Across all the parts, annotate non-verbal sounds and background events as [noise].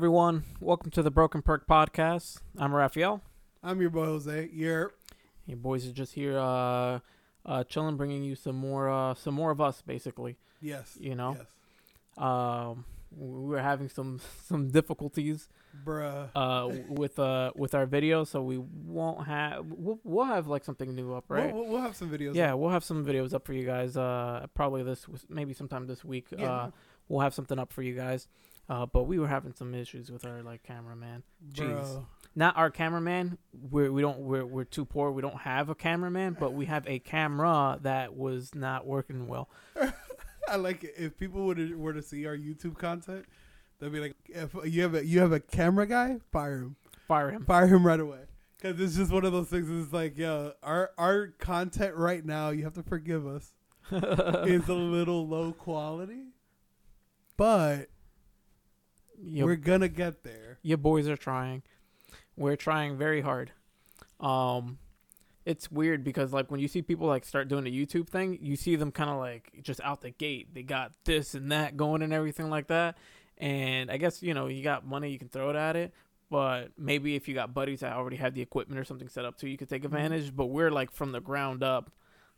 Everyone, welcome to the Broken Perk Podcast. I'm Raphael. I'm your boy Jose. You're You boys are just here, uh, uh, chilling, bringing you some more, uh, some more of us, basically. yes. You know? Yes. Um, we were having some [laughs] some difficulties, Bruh. uh, with uh with our video, so we won't have we'll, we'll have like something new up, right? We'll, we'll, have some videos. yeah, we'll have some videos up for you guys. Uh, probably this maybe sometime this week. Yeah. Uh, we'll have something up for you guys. Uh, but we were having some issues with our like cameraman. jeez. Bro. not our cameraman. We're we don't we're we're too poor. We don't have a cameraman, but we have a camera that was not working well. [laughs] I like it. If people were to, were to see our YouTube content, they'd be like, if you have a you have a camera guy, fire him. Fire him. Fire him right away. Because it's just one of those things. It's like, yo, our our content right now, you have to forgive us, [laughs] is a little low quality, but your, we're gonna get there. your boys are trying. We're trying very hard. Um, it's weird because like when you see people like start doing the YouTube thing, you see them kind of like just out the gate. They got this and that going and everything like that. And I guess you know you got money, you can throw it at it. But maybe if you got buddies that already have the equipment or something set up too, you could take advantage. But we're like from the ground up,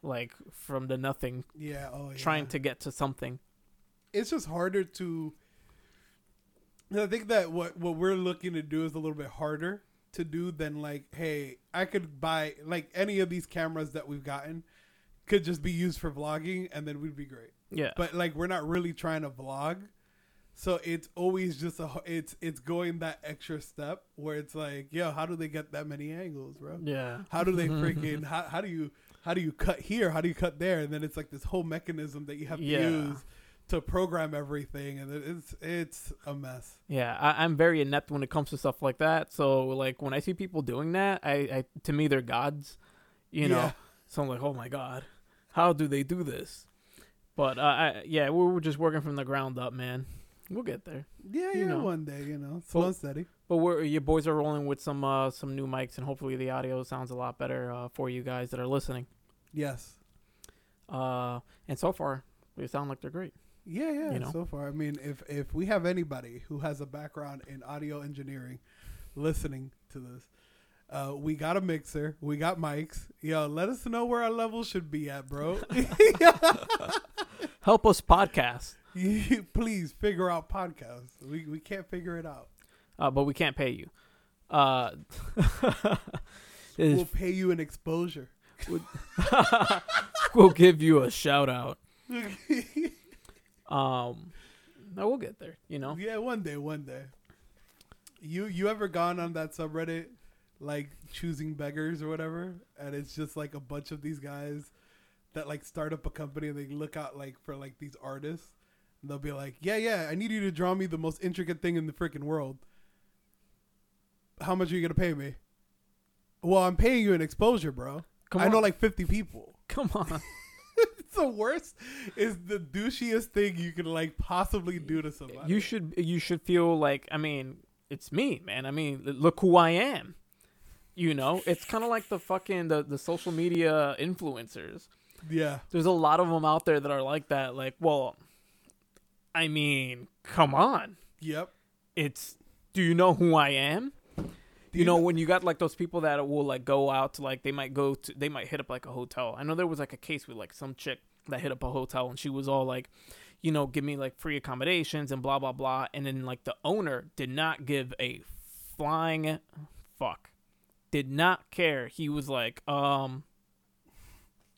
like from the nothing, Yeah. Oh, yeah. trying to get to something. it's just harder to I think that what what we're looking to do is a little bit harder to do than like, hey, I could buy like any of these cameras that we've gotten could just be used for vlogging and then we'd be great. Yeah. But like we're not really trying to vlog. So it's always just a it's it's going that extra step where it's like, yo, how do they get that many angles, bro? yeah. How do they [laughs] freaking how, how do you how do you cut here? How do you cut there? And then it's like this whole mechanism that you have to Yeah. use to program everything, and it's it's a mess. Yeah, I, I'm very inept when it comes to stuff like that. So like when I see people doing that, I, I to me they're gods, you know. Yeah. So I'm like, oh my god, how do they do this? But uh, I, yeah, we were just working from the ground up, man. We'll get there. Yeah, You yeah. know. One day, you know, slow and steady. But we're your boys are rolling with some uh, some new mics, and hopefully the audio sounds a lot better uh, for you guys that are listening. Yes. Uh, and so far they sound like they're great. Yeah, yeah. You know. So far, I mean, if if we have anybody who has a background in audio engineering, listening to this, uh, we got a mixer, we got mics. Yo, let us know where our level should be at, bro. [laughs] Help us podcast, [laughs] Please figure out podcasts. We we can't figure it out. uh, but we can't pay you. Uh, [laughs] We'll pay you an exposure. we'll give you a shout out. Um, no, we'll get there. You know, Yeah, one day, one day. You you ever gone on that subreddit like choosing beggars or whatever, and it's just like a bunch of these guys that like start up a company and they look out like for like these artists. And they'll be like, "Yeah, yeah, I need you to draw me the most intricate thing in the freaking world. How much are you gonna pay me?" Well, I'm paying you an exposure, bro. come I on, know like 50 people. come on. [laughs] the worst. Is the douchiest thing you can like possibly do to somebody. You should you should feel like I mean it's me, man. I mean look who I am. You know, it's kind of like the fucking the, the social media influencers. yeah. There's a lot of them out there that are like that. Like, well, I mean, come on. Yep. It's do you know who I am? Do you know when you got like those people that will like go out to like they might go to they might hit up like a hotel. I know there was like a case with like some chick that hit up a hotel and she was all like, you know, give me like free accommodations and blah blah blah. And then like the owner did not give a flying fuck. Did not care. He was like, um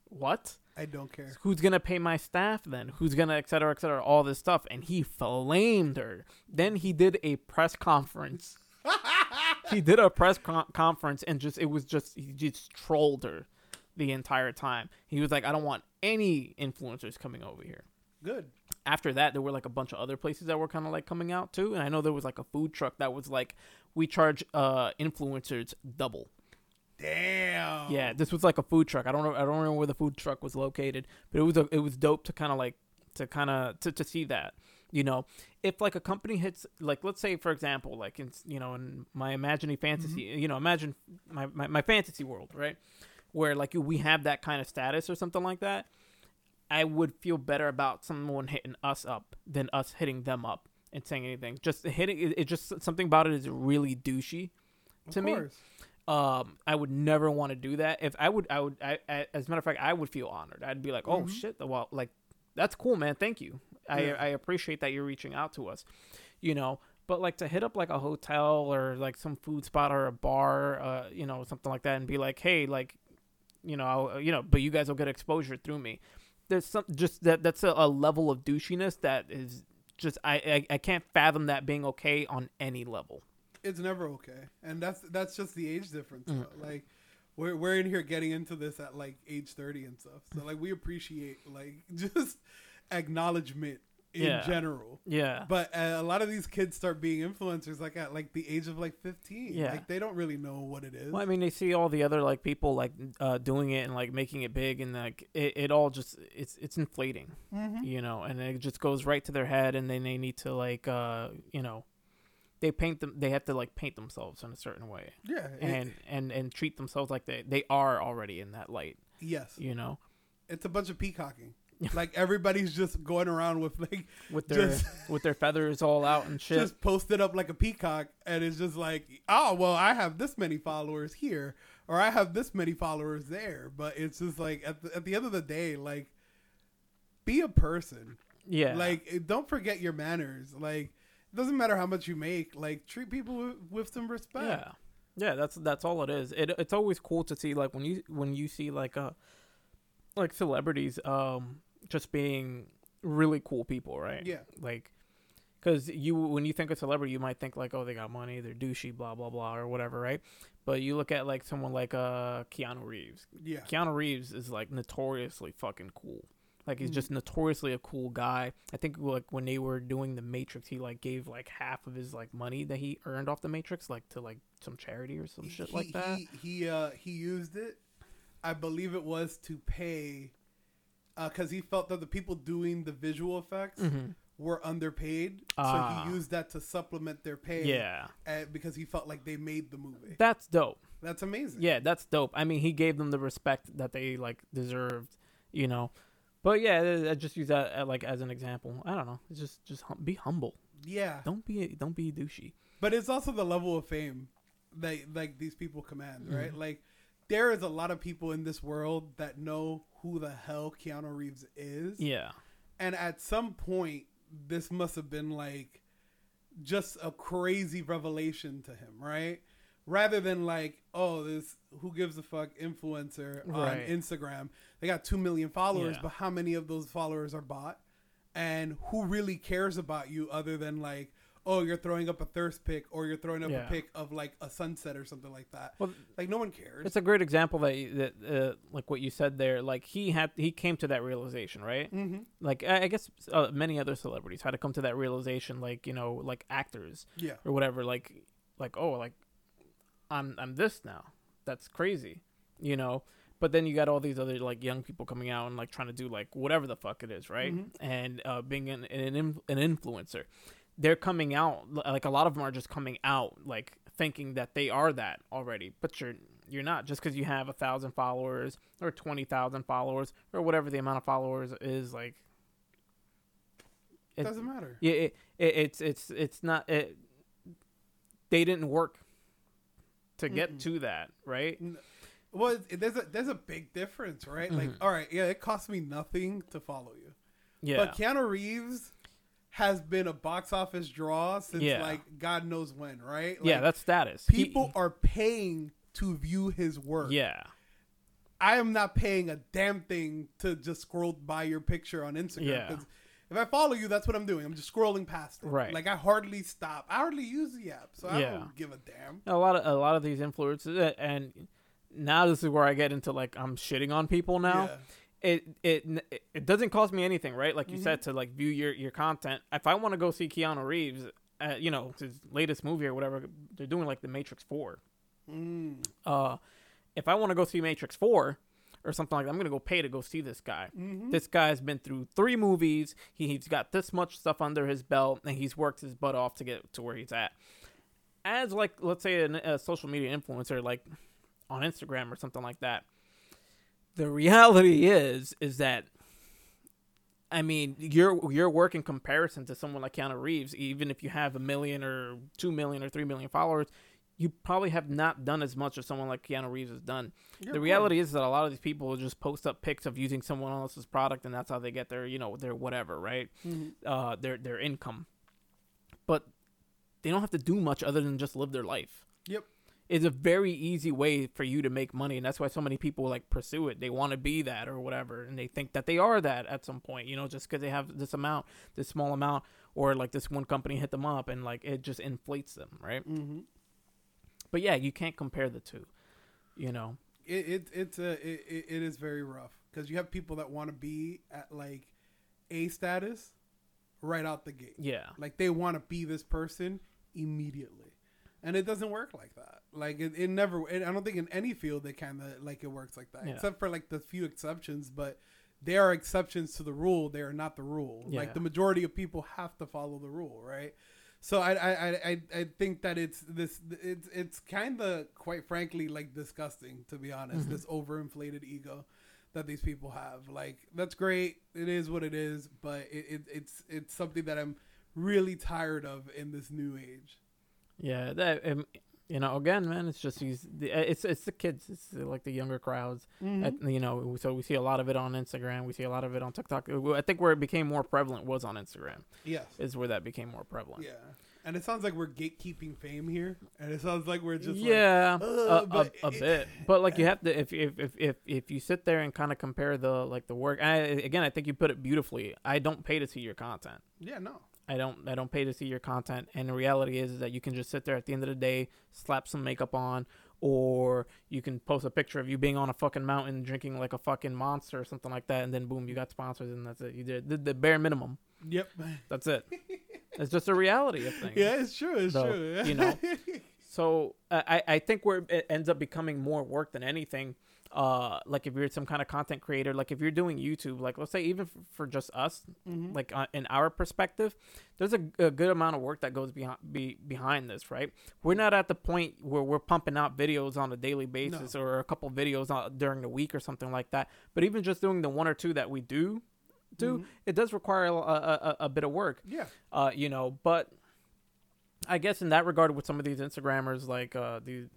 what? I don't care. Who's gonna pay my staff then? Who's gonna et cetera, et cetera, all this stuff? And he flamed her. Then he did a press conference. [laughs] he did a press con- conference and just it was just he just trolled her the entire time. He was like, I don't want any influencers coming over here. Good. After that, there were like a bunch of other places that were kind of like coming out too, and I know there was like a food truck that was like, we charge uh influencers double. Damn. Yeah, this was like a food truck. I don't know. I don't remember where the food truck was located, but it was a, it was dope to kind of like to kind of to, to see that. You know, if like a company hits like let's say for example like in you know in my imagining fantasy you know imagine my, my my fantasy world right? Where like we have that kind of status or something like that I would feel better about someone hitting us up than us hitting them up and saying anything. Just hitting it, it just something about it is really douchey to me. um i would never want to do that. If i would i would I, I as a matter of fact i would feel honored. I'd be like oh Mhm. shit well like that's cool man. Thank you i Yeah. i appreciate that you're reaching out to us you know but like to hit up like a hotel or like some food spot or a bar uh you know something like that and be like hey like you know I'll, you know but you guys will get exposure through me there's some just that that's a, a level of douchiness that is just I, I i can't fathom that being okay on any level It's never okay, and that's that's just the age difference. Mm. Like we're we're in here getting into this at like age thirty and stuff. So like we appreciate like [laughs] just acknowledgement in Yeah. general. yeah But uh, a lot of these kids start being influencers like at like the age of like fifteen. Yeah. Like they don't really know what it is. Well, I mean, they see all the other like people like uh, doing it and like making it big, and like it, it all just it's it's inflating, mm-hmm. you know, and it just goes right to their head, and then they need to like uh you know, they paint them, they have to like paint themselves in a certain way, Yeah. it- and and and treat themselves like they they are already in that light, yes. you know, It's a bunch of peacocking. [laughs] like everybody's just going around with like with their Just- [laughs] with their feathers all out and shit. just posted up like a peacock and it's just like oh well i have this many followers here or i have this many followers there but it's just like at the, at the end of the day like be a person yeah, like eh, don't forget your manners like it doesn't matter how much you make like treat people with, with some respect Yeah, yeah. That's that's all it is. It it's always cool to see like when you when you see like uh like celebrities um just being really cool people, right? yeah Like, because you when you think of celebrity, you might think like, oh, they got money, they're douchey, blah blah blah, or whatever, right? But you look at like someone like uh Keanu Reeves. yeah Keanu Reeves is like notoriously fucking cool. Like he's Mhm. just notoriously a cool guy. I think like when they were doing the Matrix, he like gave like half of his like money that he earned off the Matrix like to like some charity or some shit he, like that. he he, uh, he used it i believe it was to pay because he felt that the people doing the visual effects hmm were underpaid, Ah. so he used that to supplement their pay. Yeah, uh, because he felt like they made the movie. that's dope. That's amazing. Yeah, that's dope. I mean, he gave them the respect that they like deserved, you know. But yeah, I- just use that uh, like as an example. I don't know. It's just just hum- be humble. yeah. Don't be don't be douchey. But it's also the level of fame that like these people command, right? Mhm. Like there is a lot of people in this world that know who the hell Keanu Reeves is, Yeah. and at some point, this must have been like just a crazy revelation to him, right? Rather than like, oh, this who gives a fuck influencer on Right. Instagram. They got two million followers, Yeah. but how many of those followers are bought? And who really cares about you other than like, oh, you're throwing up a thirst pick or you're throwing up Yeah. a pick of like a sunset or something like that. Well, Like no one cares. It's a great example that you- that uh, like what you said there. Like he had he came to that realization, right? mm-hmm. Like I, I guess uh, many other celebrities had to come to that realization. Like you know, like actors Yeah. or whatever. Like like oh, like I'm I'm this now. That's crazy, you know. But then you got all these other like young people coming out and like trying to do like whatever the fuck it is, right? Mhm. And uh, being an an, an influencer, they're coming out like a lot of them are just coming out like thinking that they are that already, but you're you're not just because you have a thousand followers or twenty thousand followers or whatever the amount of followers is like. It, Doesn't matter. yeah, it, it, it's it's it's not. It, they didn't work to get Mm-mm. to that, right? Well, there's a there's a big difference, right? Like, Mhm. all right, yeah, it costs me nothing to follow you. Yeah, But Keanu Reeves has been a box office draw since Yeah. like God knows when, right? yeah, that's status. He- people are paying to view his work. yeah, I am not paying a damn thing to just scroll by your picture on Instagram. Yeah. If I follow you, that's what I'm doing. I'm just scrolling past it. Right. Like I hardly stop. I hardly use the app, so I Yeah. don't give a damn. a lot of a lot of these influencers, and now this is where I get into like I'm shitting on people now. Yeah. It it it doesn't cost me anything, right? Like you Mhm. said to like view your your content. If I want to go see Keanu Reeves, uh, you know his latest movie or whatever, they're doing like the Matrix Four. Mm. Uh, if I want to go see Matrix Four or something like that, I'm gonna go pay to go see this guy. hmm This guy's been through three movies. He, he's got this much stuff under his belt, and he's worked his butt off to get to where he's at. As like, let's say an, a social media influencer, like on Instagram or something like that. The reality is, is that I mean, your your work in comparison to someone like Keanu Reeves, even if you have a million or two million or three million followers, you probably have not done as much as someone like Keanu Reeves has done. Yeah, the reality is that a lot of these people just post up pics of using someone else's product, and that's how they get their, you know, their whatever, right? Mhm. Uh, their their income. But they don't have to do much other than just live their life. Yep. It's a very easy way for you to make money, and that's why so many people like pursue it. They want to be that or whatever, and they think that they are that at some point, you know, just because they have this amount, this small amount, or like this one company hit them up, and like it just inflates them, right? Mm-hmm. But yeah, you can't compare the two, you know. It, it it's a it, it it is very rough because you have people that want to be at like a status right out the gate. Yeah, Like they want to be this person immediately, and it doesn't work like that. Like it, it never. It, I don't think in any field it kind of like it works like that, Yeah. except for like the few exceptions. But there are exceptions to the rule. They are not the rule. Yeah. Like the majority of people have to follow the rule, right? So I I, I, I I think that it's this it's it's kind of quite frankly like disgusting to be honest. Mhm. This overinflated ego that these people have. Like that's great. It is what it is, but it, it it's it's something that I'm really tired of in this new age. Yeah. That um, you know, again, man, it's just these. the- It's it's the kids. It's like the younger crowds. Mm-hmm. At- you know, so we see a lot of it on Instagram. We see a lot of it on TikTok. I think where it became more prevalent was on Instagram. Yes. Is where that became more prevalent. Yeah. And it sounds like we're gatekeeping fame here, and it sounds like we're just yeah, uh, a, a, a it- bit. But like you [laughs] have to, if if if if, if you sit there and kind of compare the like the work. I, again, I think you put it beautifully. I don't pay to see your content. yeah, no, I don't I don't pay to see your content and the reality is, is that you can just sit there at the end of the day, slap some makeup on or you can post a picture of you being on a fucking mountain drinking like a fucking monster or something like that and then boom you got sponsors and that's it. You did the, the bare minimum. yep, That's it. it's just a reality of things. yeah, it's true, it's So, true. you know, So I I think where it ends up becoming more work than anything. Uh, like if you're some kind of content creator, like if you're doing YouTube, like let's say even for, for just us, Mhm. like uh, in our perspective, there's a, a good amount of work that goes behind be, behind this, right? We're not at the point where we're pumping out videos on a daily basis or a couple videos on, during the week or something like that. But even just doing the one or two that we do, do Mhm. it does require a, a, a, a bit of work yeah, uh, you know, but I guess in that regard, with some of these Instagrammers, like uh, these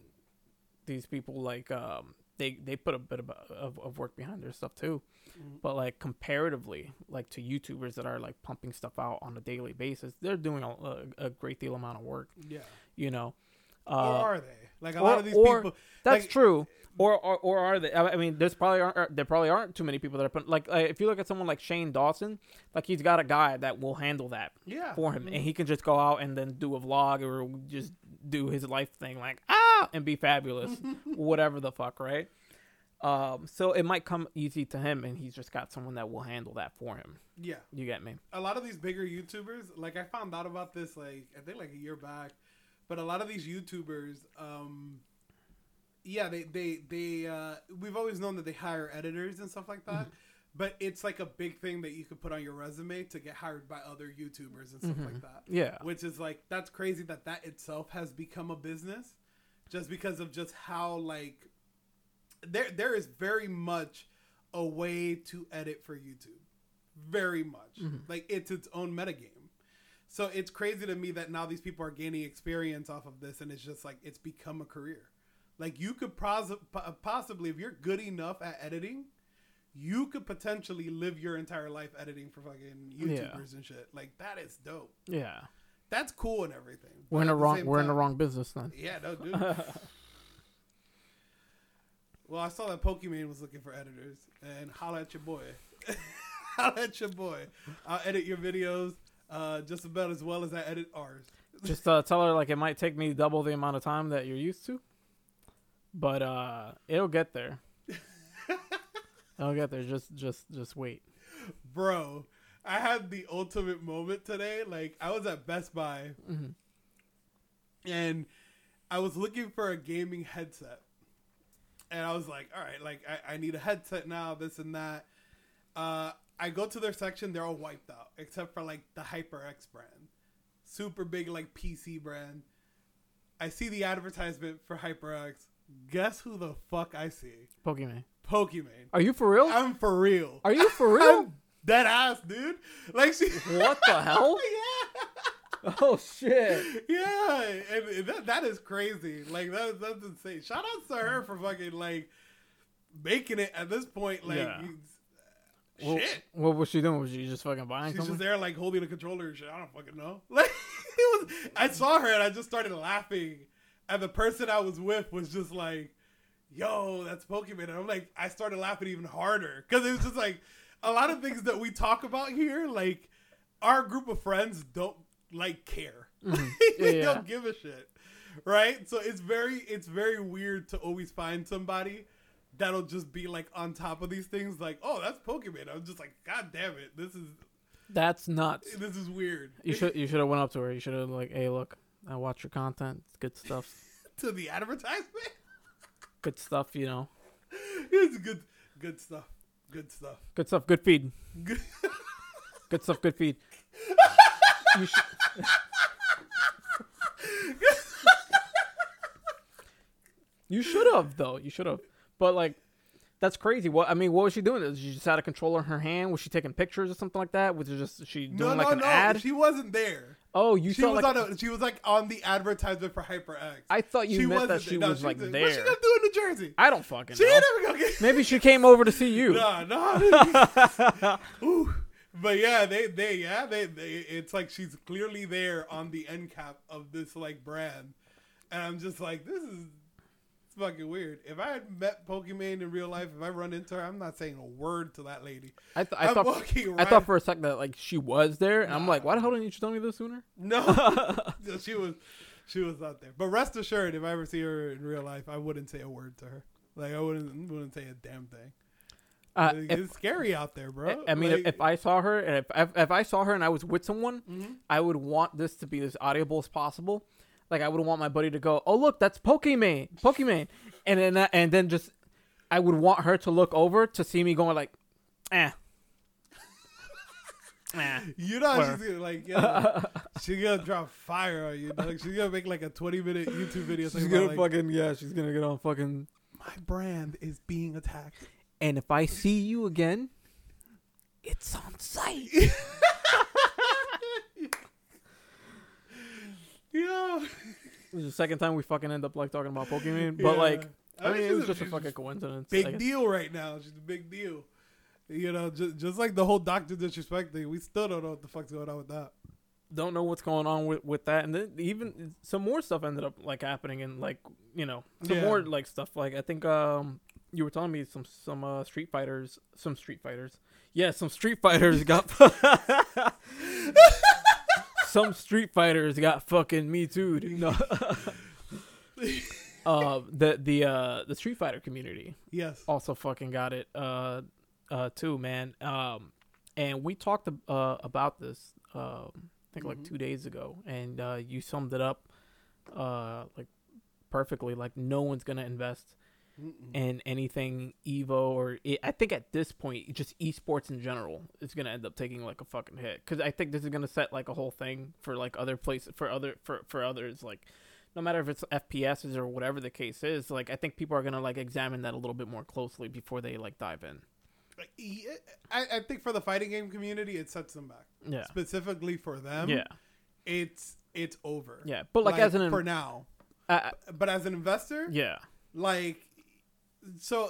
these people, like um, they they put a bit of, of of work behind their stuff too. Mhm. But like comparatively, like to YouTubers that are like pumping stuff out on a daily basis, they're doing a, a, a great deal amount of work. yeah. You know, or uh, are they? Like a or- lot of these or- people. that's like- true. Or, or or are they? I mean, there's probably aren't there probably aren't too many people that are putting like, like if you look at someone like Shane Dawson, like he's got a guy that will handle that Yeah. for him, and Mhm. he can just go out and then do a vlog or just do his life thing, like ah, and be fabulous, [laughs] whatever the fuck, right? Um, so it might come easy to him, and he's just got someone that will handle that for him. Yeah. You get me? a lot of these bigger YouTubers, like I found out about this like I think like a year back, but a lot of these YouTubers, um, yeah, they they they uh, we've always known that they hire editors and stuff like that, but it's like a big thing that you could put on your resume to get hired by other YouTubers and stuff Mhm. like that. Yeah. Which is like that's crazy that that itself has become a business, just because of just how like there there is very much a way to edit for YouTube, very much Mhm. like it's its own metagame. So it's crazy to me that now these people are gaining experience off of this, and it's just like it's become a career. Like you could pos- possibly, if you're good enough at editing, you could potentially live your entire life editing for fucking YouTubers and shit. Like that is dope. Yeah. That's cool and everything. We're in the wrong. We're in the wrong business then. Yeah, no, dude. [laughs] well, I saw that Pokimane was looking for editors, and holla at your boy. [laughs] holla at your boy. I'll edit your videos uh, just about as well as I edit ours. [laughs] just uh, tell her like it might take me double the amount of time that you're used to, but uh, it'll get there. it'll get there. Just, just, just wait. Bro, I had the ultimate moment today. Like, I was at Best Buy, hmm and I was looking for a gaming headset. And I was like, all right, like I, I need a headset now, this and that. Uh, I go to their section, they're all wiped out, except for like the HyperX brand. Super big like PC brand. I see the advertisement for HyperX. Guess who the fuck I see? Pokimane. Pokimane. Are you for real? I'm for real. Are you for real? [laughs] I'm Dead ass, dude. Like she. What the hell? [laughs] yeah. Oh shit. Yeah, and that that is crazy. Like that that's insane. Shout out to her for fucking like making it at this point. Like, Yeah. Well, shit. What was she doing? Was she just fucking buying She's just something? there like holding a controller and shit. I don't fucking know. [laughs] Like it was. I saw her and I just started laughing, and the person I was with was just like, "Yo, that's Pokimane." And I'm like, I started laughing even harder because it was just like a lot of things that we talk about here. Like our group of friends don't like care. [laughs] Mhm. they Yeah. don't give a shit, right? So it's very it's very weird to always find somebody that'll just be like on top of these things. Like, oh, that's Pokimane. I'm just like, God damn it, this is That's nuts. this is weird. You should you should have went up to her. You should have like, hey, look, I watch your content. It's good stuff. [laughs] to the advertisement. Good stuff. You know, [laughs] it's good, good stuff. Good stuff. good stuff. Good feed. Good. Good stuff. Good feed. [laughs] you should. you should have though. You should have. But like, that's crazy. What I mean, what was she doing? She just had a controller in her hand? Was she taking pictures or something like that? Was it just she No, doing like no, an no. ad? She wasn't there. Oh, you she saw was like. on. A, she was like on the advertisement for HyperX. I thought you she meant that she. No, was like there. What's she gonna do in New Jersey? I don't fucking She know. ain't never gonna get. Maybe she came over to see you. [laughs] No, no. [laughs] Ooh. But yeah, they, they, yeah, they, they, it's like she's clearly there on the end cap of this like brand, and I'm just like, this is fucking weird. If I had met Pokimane in real life, if I run into her, I'm not saying a word to that lady. I, th- I thought walking I thought for a second that like she was there, and I'm like, why the hell didn't you tell me this sooner? [laughs] No, she was, she was out there. But rest assured, if I ever see her in real life, I wouldn't say a word to her. Like I wouldn't, wouldn't say a damn thing. Uh, Like, if, it's scary out there, bro. I mean, Like- if, if I saw her, and if, if if I saw her and I was with someone, Mhm. I would want this to be as audible as possible. Like I would want my buddy to go, "Oh look, that's Pokimane, Pokimane," and then that- and then just I would want her to look over to see me going like, "Eh." [laughs] Eh. You know Where? she's gonna like, yeah, [laughs] she's gonna drop fire on you. Like she's gonna make like a twenty minute YouTube video. She's gonna about, like, fucking yeah. She's gonna get on fucking. my brand is being attacked. And if I see you again, it's on site. [laughs] Yeah, This is the second time we fucking end up like talking about Pokimane, but Yeah. like I mean, she's it was a- just a she's fucking coincidence. big deal right now. She's a big deal. You know, just just like the whole Doctor Disrespect thing, we still don't know what the fuck's going on with that. don't know what's going on with, with that, and then even some more stuff ended up like happening, and like you know some Yeah. more like stuff. Like I think um you were telling me some some uh, Street Fighters, some Street Fighters, yeah, some Street Fighters got. [laughs] [laughs] some Street Fighters got fucking me too. No. [laughs] uh, the the uh the Street Fighter community Yes. also fucking got it uh uh too man um and we talked uh about this um i think like Mhm. two days ago and uh you summed it up uh like perfectly like no one's gonna invest Mm-mm. in anything evo or i i think at this point just esports in general is gonna end up taking like a fucking hit because i think this is gonna set like a whole thing for like other places for other for for others like no matter if it's fps's or whatever the case is like i think people are gonna like examine that a little bit more closely before they like dive in Yeah, I, I think for the fighting game community, it sets them back. yeah Specifically for them, yeah it's it's over. yeah but like, as an for now, uh, but as an investor, yeah like so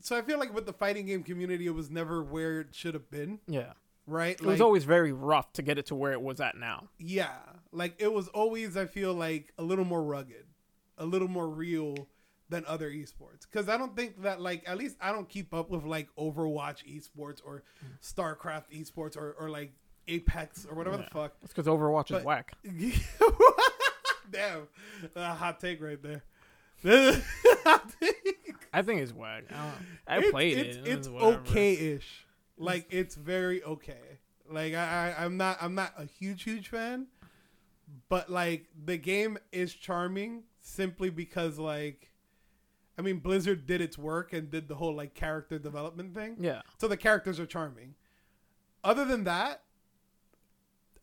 so I feel like with the fighting game community, it was never where it should have been, yeah right? it was always very rough to get it to where it was at now yeah, like it was always. I feel like a little more rugged, a little more real than other esports because I don't think that like at least I don't keep up with like Overwatch esports or StarCraft esports or or like Apex or whatever Yeah. the fuck. it's because overwatch is whack [laughs] Damn, a hot take right there. [laughs] i think it's whack i, I It's- played it's, it It's whatever. okay-ish. Like it's very okay. Like I, I, I'm not, I'm not a huge, huge fan, but like the game is charming simply because like, I mean, Blizzard did its work and did the whole like character development thing, yeah so the characters are charming. Other than that,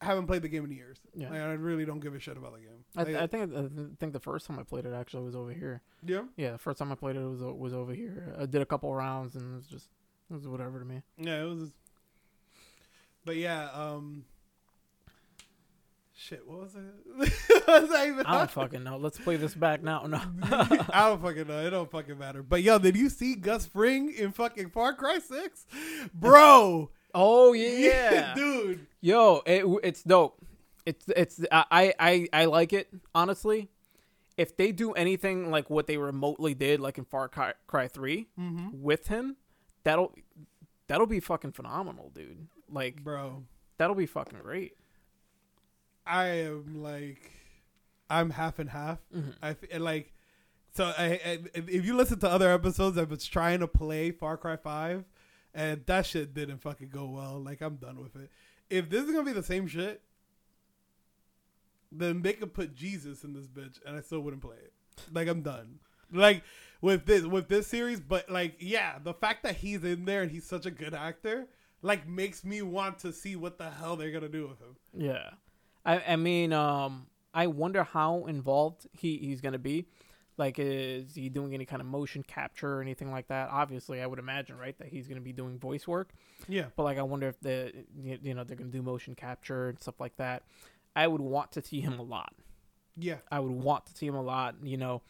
I haven't played the game in years. Yeah. Like, I really don't give a shit about the game. I, I think I think the first time I played it actually was over here. yeah, Yeah, the first time I played it was was over here. I did a couple rounds and it was just it was whatever to me. yeah, it was. But yeah, um, shit. What was it? [laughs] was I even? I don't fucking know. Let's play this back now. No. [laughs] I don't fucking know. It don't fucking matter. But yo, did you see Gus Fring in fucking Far Cry Six, bro? [laughs] oh yeah, dude. Yo, it, it's dope. It's it's I I I like it honestly. If they do anything like what they remotely did, like in Far Cry, Cry 3 Mm-hmm. with him, that'll that'll be fucking phenomenal, dude. Like Bro, that'll be fucking great. I am like, I'm half and half. Mhm. I and like, so I, I if you listen to other episodes, I was trying to play Far Cry Five, and that shit didn't fucking go well. Like I'm done with it. If this is gonna be the same shit, then they could put Jesus in this bitch, and I still wouldn't play it. Like I'm done. Like with this with this series, but like yeah, the fact that he's in there and he's such a good actor, like makes me want to see what the hell they're gonna do with him. Yeah, I I mean, um, I wonder how involved he he's gonna be. Like, is he doing any kind of motion capture or anything like that? Obviously, I would imagine, right, that he's gonna be doing voice work. Yeah. But like, I wonder if the you know they're gonna do motion capture and stuff like that. I would want to see him a lot. Yeah. I would want to see him a lot. You know,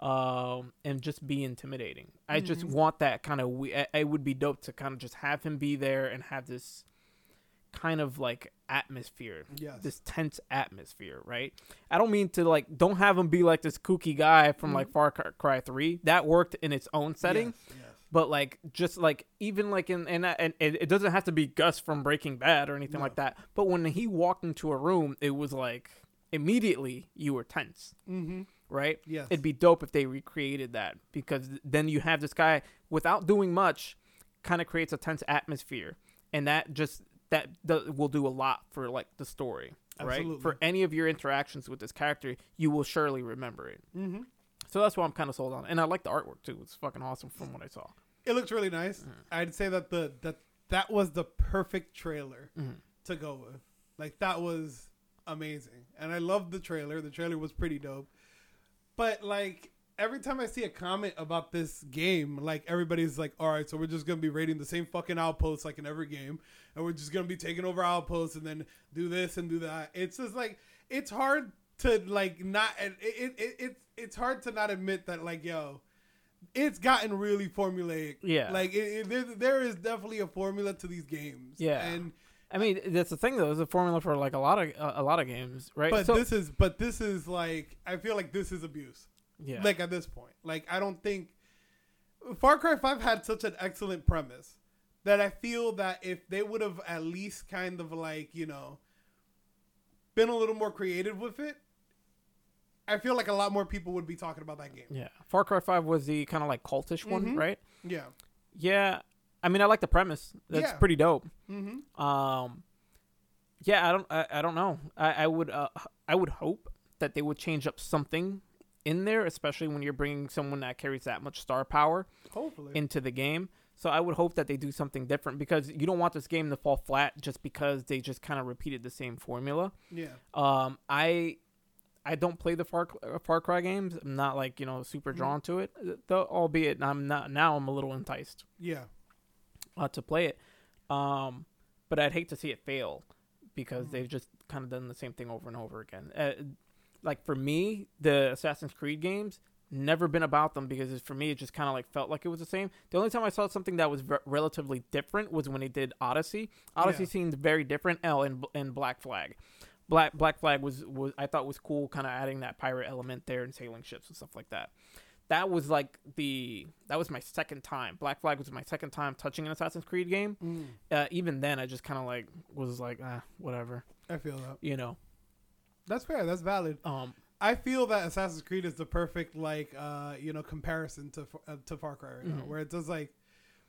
um, and just be intimidating. I just Mhm. want that kind of. We- I- it would be dope to kind of just have him be there and have this kind of like atmosphere Yes. this tense atmosphere, right? I don't mean to like don't have him be like this kooky guy from like Far Cry 3. That worked in its own setting, Yes, yes. But like just like even like in and and it, doesn't have to be Gus from Breaking Bad or anything No. like that. But when he walked into a room, it was like immediately you were tense, Mm-hmm. right? Yes. It'd be dope if they recreated that because then you have this guy without doing much kind of creates a tense atmosphere and that just that do, will do a lot for like the story right for any of your interactions with this character you will surely remember it mm-hmm. So that's why i'm kind of sold on and i like the artwork too it's fucking awesome from what i saw It looks really nice. Mm. I'd say that the that that was the perfect trailer Mhm. to go with. Like that was amazing, and I loved the trailer. The trailer was pretty dope. But like every time I see a comment about this game, like everybody's like, "All right, so we're just gonna be raiding the same fucking outposts like in every game, and we're just gonna be taking over outposts and then do this and do that." It's just like it's hard to like not it it, it it's it's hard to not admit that like yo. It's gotten really formulaic. Yeah. like it, it, there, there is definitely a formula to these games. Yeah. and i mean that's the thing though it's a formula for like a lot of a, lot of games right but so this is but this is like I feel like this is abuse. yeah Like at this point, like I don't think Far Cry Five had such an excellent premise that I feel that if they would have at least kind of like you know been a little more creative with it, I feel like a lot more people would be talking about that game. yeah far cry 5 was the kind of like cultish one Mhm. right Yeah. yeah i mean i like the premise that's Yeah. pretty dope Mm-hmm. Um, yeah, I don't, I, I don't know. I, I would, uh, I would hope that they would change up something in there, especially when you're bringing someone that carries that much star power Hopefully. into the game. So I would hope that they do something different because you don't want this game to fall flat just because they just kind of repeated the same formula. yeah. Um, I, I don't play the Far uh, Far Cry games. I'm not like you know super Mhm. drawn to it. Though, albeit I'm not now. I'm a little enticed Yeah. uh, to play it. Um, but I'd hate to see it fail because Mhm. they've just kind of done the same thing over and over again. Uh, like for me, the Assassin's Creed games never been about them because it's, for me it just kind of like felt like it was the same. The only time I saw something that was re- relatively different was when they did Odyssey. Odyssey Yeah. seemed very different. L in in Black Flag. Black Black Flag was, was I thought was cool, kind of adding that pirate element there and sailing ships and stuff like that that was like the that was my second time. Black Flag was my second time touching an Assassin's Creed game. Mm. Uh, even then, I just kind of like was like, ah, whatever, I feel that. you know. That's fair. That's valid. Um, I feel that Assassin's Creed is the perfect like uh you know comparison to uh, to Far Cry right now, Mhm. where it does like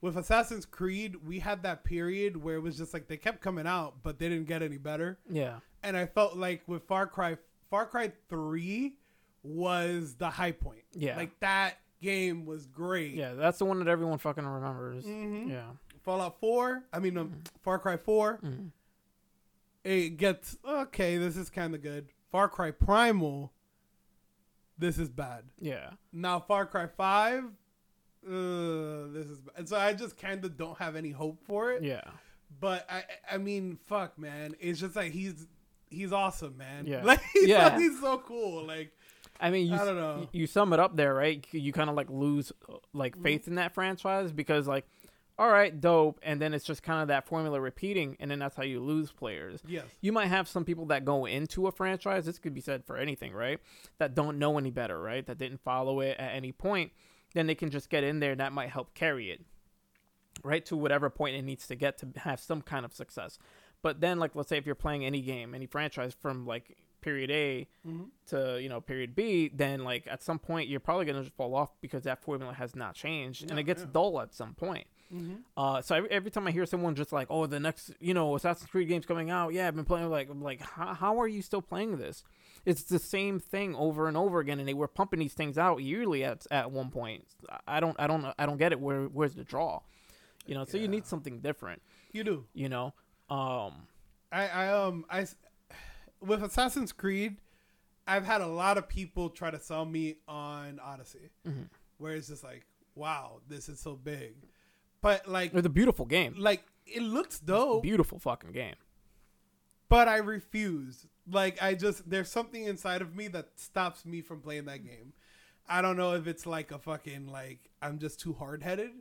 with Assassin's Creed we had that period where it was just like they kept coming out but they didn't get any better, yeah, and I felt like with Far Cry Far Cry Three was the high point. yeah, Like that game was great. yeah. That's the one that everyone fucking remembers. hmm Yeah. Fallout Four. I mean, um, Far Cry Four. Mhm. It gets okay. This is kind of good. Far Cry Primal. This is bad. Yeah. Now Far Cry Five, uh, this is and so I just kind of don't have any hope for it. Yeah. but I I mean, fuck, man. It's just like he's he's awesome, man. Yeah. [laughs] like he's, Yeah. he's so cool. Like I mean, you, I don't know. You sum it up there, right? You kind of like lose uh, like Mm-hmm. faith in that franchise because like, all right, dope, and then it's just kind of that formula repeating, and then that's how you lose players. yes, You might have some people that go into a franchise. This could be said for anything, right? That don't know any better, right? That didn't follow it at any point. Then they can just get in there, and that might help carry it, right, to whatever point it needs to get to have some kind of success. But then, like, let's say if you're playing any game, any franchise from like period A Mhm. to you know period B, then like at some point you're probably gonna just fall off because that formula has not changed, and it gets yeah. dull at some point. mm-hmm. Uh, so every, every time I hear someone just like, "Oh, the next, you know, Assassin's Creed game's coming out," yeah, I've been playing. Like, I'm like, how, how are you still playing this? It's the same thing over and over again, and they were pumping these things out yearly at at one point. I don't, I don't, I don't get it. Where, where's the draw? You know, so you need something different. you do. You know, um, I, I um I with Assassin's Creed, I've had a lot of people try to sell me on Odyssey, Mhm. where it's just like, wow, this is so big, but like it's a beautiful game, like it looks dope, beautiful fucking game. but I refuse. Like I just there's something inside of me that stops me from playing that game. I don't know if it's like a fucking like I'm just too hard headed,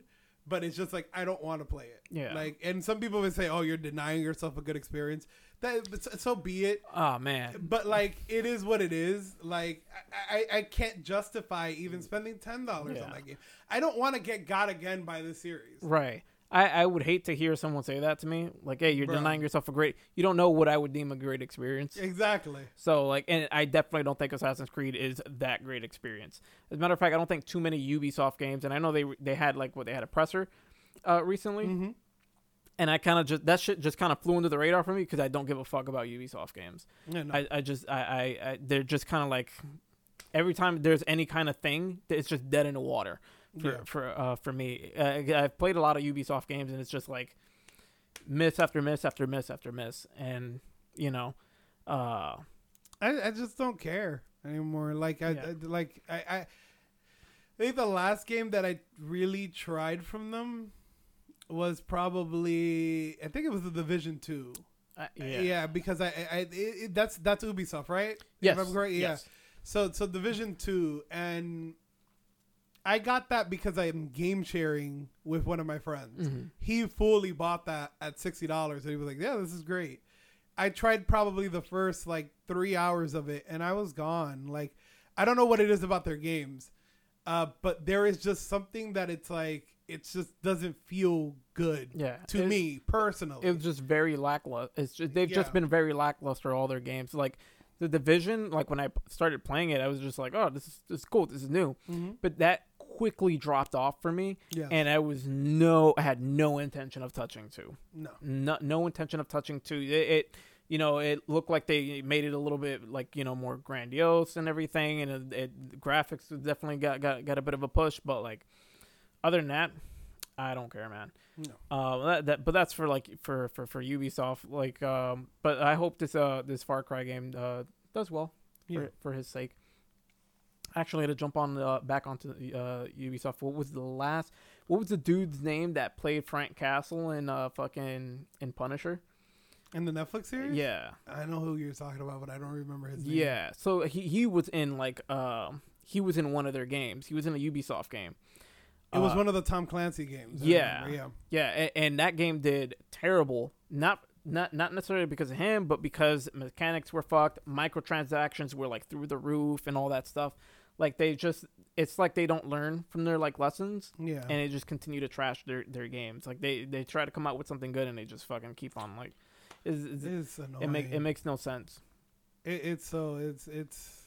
but it's just like I don't want to play it. Yeah. Like and some people would say, "Oh, you're denying yourself a good experience." That so- be it. Oh man, But like it is what it is. Like I, I, I can't justify even spending ten dollars Yeah. on that game. I don't want to get got again by the series. right. I, I would hate to hear someone say that to me. Like, hey, you're denying yourself a great. You don't know what I would deem a great experience. Exactly. So like, and I definitely don't think Assassin's Creed is that great experience. As a matter of fact, I don't think too many Ubisoft games, and I know they they had like what they had a presser uh, recently, Mm-hmm. and I kind of just that shit just kind of flew under the radar for me because I don't give a fuck about Ubisoft games. Yeah, no. I, I just I, I, I they're just kind of like every time there's any kind of thing, it's just dead in the water for Yeah. for uh, for me. Uh, I've played a lot of Ubisoft games, and it's just like miss after miss after miss after miss, and you know. Uh, I, I just don't care anymore. Like I, Yeah. I- like I, I I think the last game that I really tried from them was probably I think it was the Division Two. I, Yeah, yeah. because I, I, it, it- that's that's Ubisoft, right? If Yes. I'm correct, yeah. yes. So so Division Two, and I got that because I'm game sharing with one of my friends. Mhm. He fully bought that at sixty dollars, and he was like, "Yeah, this is great." I tried probably the first like three hours of it, and I was gone. Like, I don't know what it is about their games, uh, but there is just something that it's like it just doesn't feel good Yeah. to me personally. It was just very lackluster. It's just they've just been very lackluster all their games. Like the division, like when i started playing it, I was just like, oh, this is this is cool. This is new. Mhm. But that quickly dropped off for me, Yeah. and I was no, I had no intention of touching two. no. No, no intention of touching two. It, it, you know, it looked like they made it a little bit like you know more grandiose and everything, and it, it graphics definitely got, got got a bit of a push. But like, other than that, I don't care, man. No. Uh, that, that but that's for like for for for Ubisoft. Like, um, but I hope this uh this Far Cry game uh does well for Yeah. for his sake. Actually, I had to jump on uh, back onto uh, Ubisoft. What was the last? What was the dude's name that played Frank Castle in uh fucking in Punisher? In the Netflix series? Yeah, I know who you're talking about, but I don't remember his name. yeah. So he he was in like um he was in one of their games. He was in a Ubisoft game. It was Uh, one of the Tom Clancy games. I yeah. remember, Yeah, and, and that game did terrible. Not not not necessarily because of him, but because mechanics were fucked. Microtransactions were like through the roof and all that stuff. Like they just, it's like they don't learn from their like lessons, yeah. And they just continue to trash their their games. Like they they try to come out with something good, and they just fucking keep on like, is it's is annoying. it make it makes no sense. It- it's so it's it's.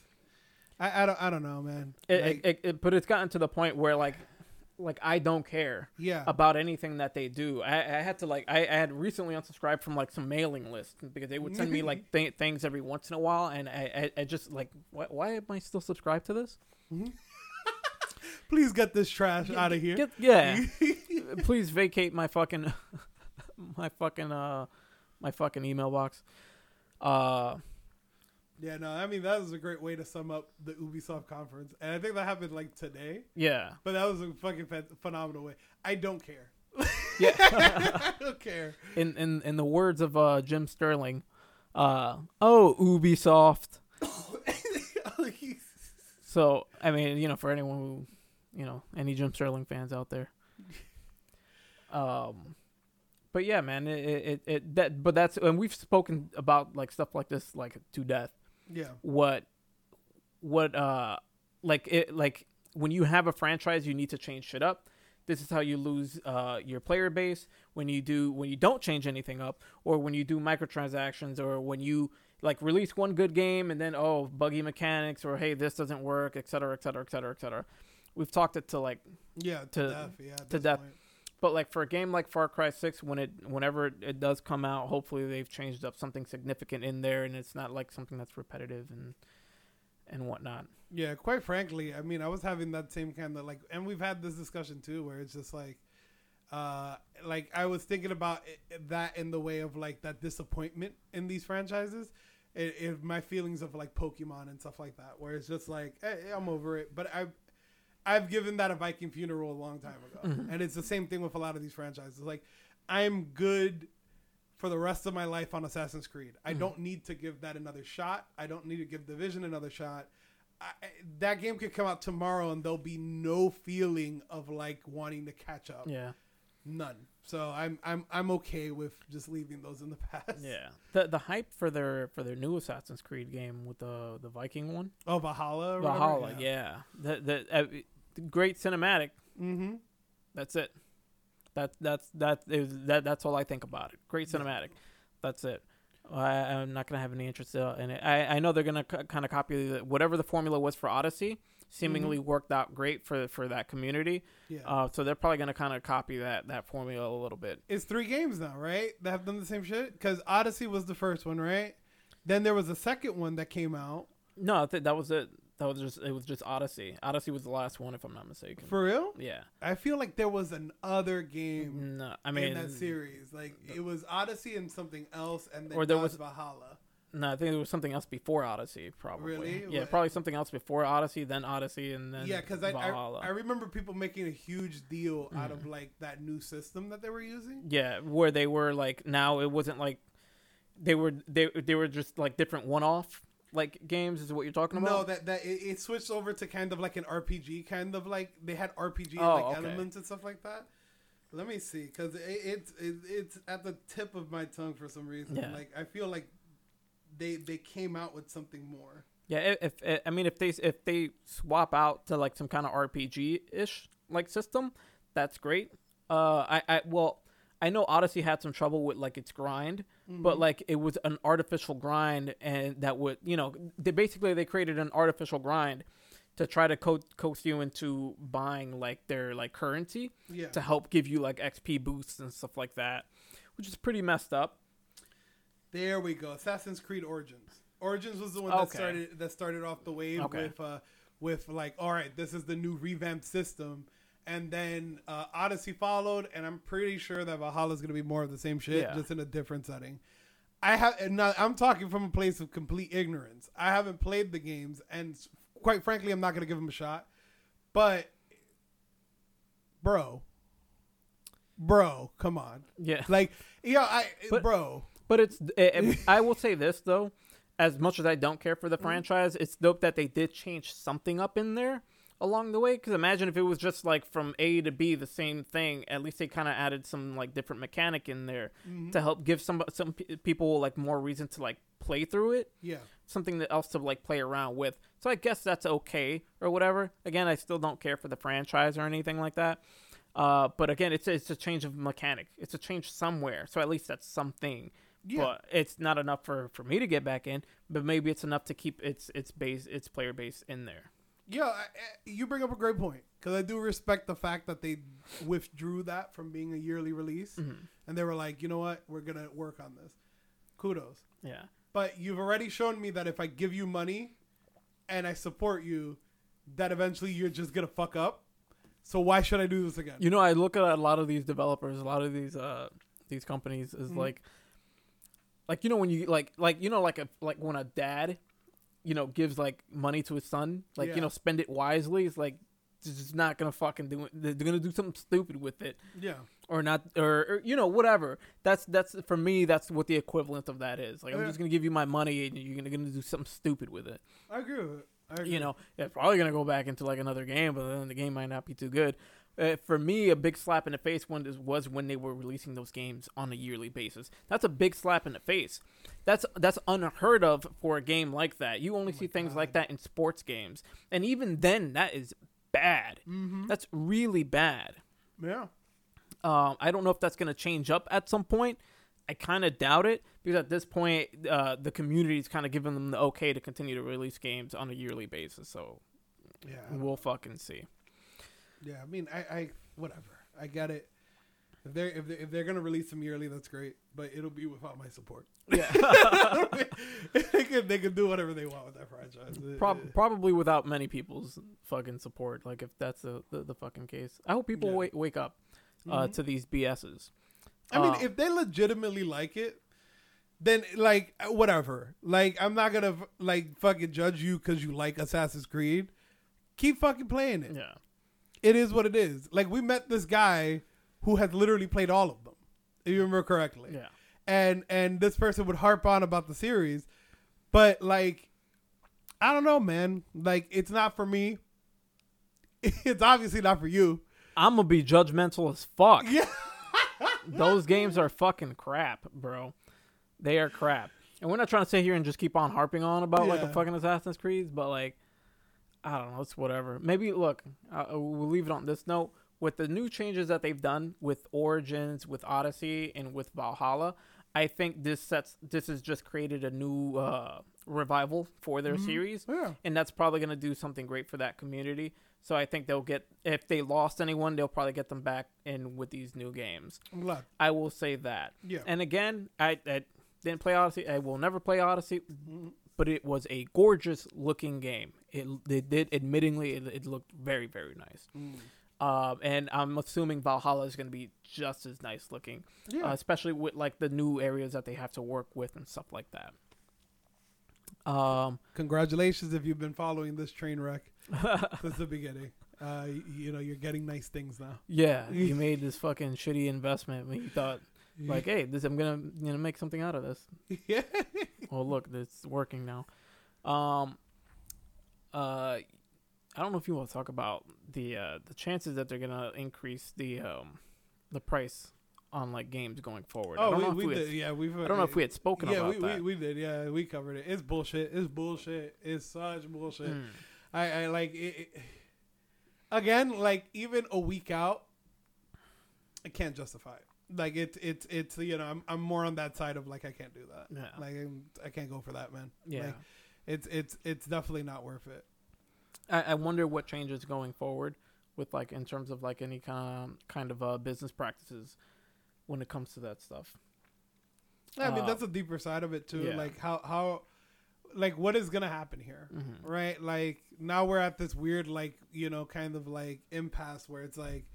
I, I don't I don't know, man. It, Like, it, it, but it's gotten to the point where like, like I don't care. yeah. about anything that they do. I, I had to like I, I had recently unsubscribed from like some mailing lists because they would send me like [laughs] th- things every once in a while, and I I, I just like why, why am I still subscribed to this? [laughs] Please get this trash out of here. Get- yeah, [laughs] please vacate my fucking my fucking uh my fucking email box. Uh yeah, no, I mean that was a great way to sum up the Ubisoft conference, and I think that happened like today. yeah. But that was a fucking phen- phenomenal way. I don't care. Yeah. [laughs] I don't care. in in in the words of uh, Jim Sterling, uh, oh Ubisoft. [laughs] So I mean, you know, for anyone who, you know, any Jim Sterling fans out there. Um, but yeah, man, it it, it that but that's and we've spoken about like stuff like this like to death. Yeah. What, what uh, like it like when you have a franchise, you need to change shit up. This is how you lose uh, your player base when you do when you don't change anything up, or when you do microtransactions, or when you like release one good game and then oh buggy mechanics, or hey this doesn't work, et cetera, et cetera, et cetera, et cetera. We've talked it to like, Yeah, to, To- death. Yeah, to death. point. But like for a game like Far Cry Six, when it whenever it, does come out, hopefully they've changed up something significant in there, and it's not like something that's repetitive and and whatnot. Yeah, quite frankly, I mean, I was having that same kind of like, and we've had this discussion too, where it's just like, uh, like I was thinking about it, that in the way of like that disappointment in these franchises, it, my feelings of like Pokemon and stuff like that, where it's just like, hey, I'm over it, but I've I've given that a Viking funeral a long time ago, Mhm. and it's the same thing with a lot of these franchises. Like, I'm good for the rest of my life on Assassin's Creed. I Mhm. don't need to give that another shot. I don't need to give Division another shot. I, that game could come out tomorrow and there'll be no feeling of like wanting to catch up. Yeah, None. So I'm I'm I'm okay with just leaving those in the [laughs] past. yeah. The the hype for their for their new Assassin's Creed game with the the Viking one, Oh, Valhalla. Or whatever? Valhalla. Yeah, the the uh, great cinematic. Mm-hmm. That's it. That that's that is that that's all I think about it. Great Yeah. cinematic. That's it. I, I'm not gonna have any interest uh, in it. I, I know they're gonna c- kind of copy the, whatever the formula was for Odyssey. Seemingly worked out great for for that community. Yeah. Uh, so they're probably gonna kind of copy that that formula a little bit. it's three games now, right? That have done the same shit. Because Odyssey was the first one, right? Then there was a second one that came out. No, I think that was it. That was just it was just Odyssey. Odyssey was the last one, if I'm not mistaken. For real? yeah. I feel like there was another game No, I mean in that series. Like it was Odyssey and something else, and then Or there was- Valhalla. No, I think there was something else before Odyssey, probably. Really? Yeah, What- probably something else before Odyssey, then Odyssey, and then yeah, because I, I I remember people making a huge deal out Mm. of like that new system that they were using. yeah, where they were like now it wasn't like they were they they were just like different one-off like games is what you're talking about? No, that that it, it switched over to kind of like an RPG, kind of like they had RPG Oh, like okay. elements and stuff like that. Let me see, because it, it's it, it's at the tip of my tongue for some reason. Yeah. Like I feel like they they came out with something more. Yeah, if, if I mean if they if they swap out to like some kind of RPG ish like system, that's great. Uh, I I well I know Odyssey had some trouble with like its grind, but Mhm. like it was an artificial grind, and that would you know they basically they created an artificial grind to try to co- coax you into buying like their like currency yeah, to help give you like XP boosts and stuff like that, which is pretty messed up. there we go. Assassin's Creed Origins. Origins was the one that Okay. started that started off the wave Okay. with uh with like all right, this is the new revamped system. And then uh, Odyssey followed, and I'm pretty sure that Valhalla is going to be more of the same shit, Yeah. just in a different setting. I have, now I'm talking from a place of complete ignorance. I haven't played the games, and quite frankly, I'm not going to give them a shot. But, bro, bro, come on, Yeah. [laughs] like, yeah, I, But- bro, But it's. It, it- I will say this though, as much as I don't care for the [laughs] Mm-hmm. franchise, it's dope that they did change something up in there along the way. Because imagine if it was just like from A to B the same thing. At least they kind of added some like different mechanic in there Mhm. to help give some some pe- people like more reason to like play through it. yeah, Something that else to like play around with. So I guess that's okay or whatever. Again, I still don't care for the franchise or anything like that. Uh, but again, it's it's a change of mechanic. It's a change somewhere. So at least that's something yeah. but it's not enough for, for me to get back in. But maybe it's enough to keep its its base its player base in there. Yeah, I, you bring up a great point because I do respect the fact that they withdrew that from being a yearly release, Mhm. and they were like, you know what, we're gonna work on this. Kudos, Yeah, but you've already shown me that if I give you money and I support you, that eventually you're just gonna fuck up. So why should I do this again? you know, I look at a lot of these developers, a lot of these uh these companies is Mhm. like, like you know when you like like you know like a like when a dad, you know, gives like money to his son, like Yeah. you know, spend it wisely. It's like just not gonna fucking do it. They're gonna do something stupid with it. yeah, or not or, or, you know whatever that's that's for me that's what the equivalent of that is like i'm just gonna give you my money and you're gonna, gonna do something stupid with it I agree with it. I agree. you know it's probably gonna go back into like another game but then the game might not be too good uh, for me a big slap in the face one is, was when they were releasing those games on a yearly basis that's a big slap in the face that's that's unheard of for a game like that you only see things like that in sports games and even then that is bad Mm-hmm. that's really bad Yeah. um, I don't know if that's going to change up at some point. I kind of doubt it because at this point, uh, the community is kind of giving them the okay to continue to release games on a yearly basis. So Yeah. we'll fucking see. Yeah. I mean, I, I, whatever. I get it. If they're if they're, if they're gonna release them yearly, that's great. But it'll be without my support. [laughs] Yeah, they can they can do whatever they want with that franchise. Prob- probably without many people's fucking support. Like if that's the the, the fucking case, I hope people Yeah. wake wake up uh, Mhm. to these BSs. I mean, Uh, if they legitimately like it, then like whatever. Like I'm not gonna like fucking judge you because you like Assassin's Creed. Keep fucking playing it. yeah, It is what it is. Like we met this guy who has literally played all of them, if you remember correctly. yeah, And and this person would harp on about the series, but like, I don't know, man. Like it's not for me. [laughs] It's obviously not for you. I'm gonna be judgmental as fuck. Yeah. [laughs] Those games are fucking crap, bro. They are crap. And we're not trying to sit here and just keep on harping on about like a fucking Assassin's Creed, but like, I don't know, it's whatever. Maybe look, uh, we'll leave it on this note. With the new changes that they've done with Origins, with Odyssey, and with Valhalla, I think this sets this has just created a new uh, revival for their series Yeah. and that's probably going to do something great for that community. So I think they'll get if they lost anyone, they'll probably get them back in with these new games. I'm glad. I will say that. Yeah. And again, I, I didn't play Odyssey. I will never play Odyssey, Mm-hmm. but it was a gorgeous looking game. It, it did, admittingly, it, it looked very, very nice. Mm. Um, and I'm assuming Valhalla is going to be just as nice looking, Yeah. uh, especially with like the new areas that they have to work with and stuff like that. Um, Congratulations if you've been following this train wreck [laughs] since the beginning. Uh, you, you know you're getting nice things now. yeah, [laughs] you made this fucking shitty investment when you thought like, hey, this I'm gonna you know make something out of this. [laughs] yeah. well look it's working now um uh i don't know if you want to talk about the uh the chances that they're gonna increase the um the price on like games going forward i Oh, don't we, know if we we, did. had, Yeah, we've. i don't know if we had spoken Yeah, about we, that we, we did. Yeah, we covered it. It's bullshit. It's bullshit. It's such bullshit. Mm. I, I like it, it. Again, like even a week out, I can't justify it. Like it's it's it's you know I'm I'm more on that side of like I can't do that. Yeah. Like I'm, I can't go for that, man. yeah Like, it's it's it's definitely not worth it. I, I wonder what changes going forward with like in terms of like any kind of kind of uh business practices when it comes to that stuff Yeah, I mean, Uh, that's a deeper side of it too. yeah. Like how how, like what is gonna happen here, Mhm. right? Like now we're at this weird, like you know, kind of like impasse where it's like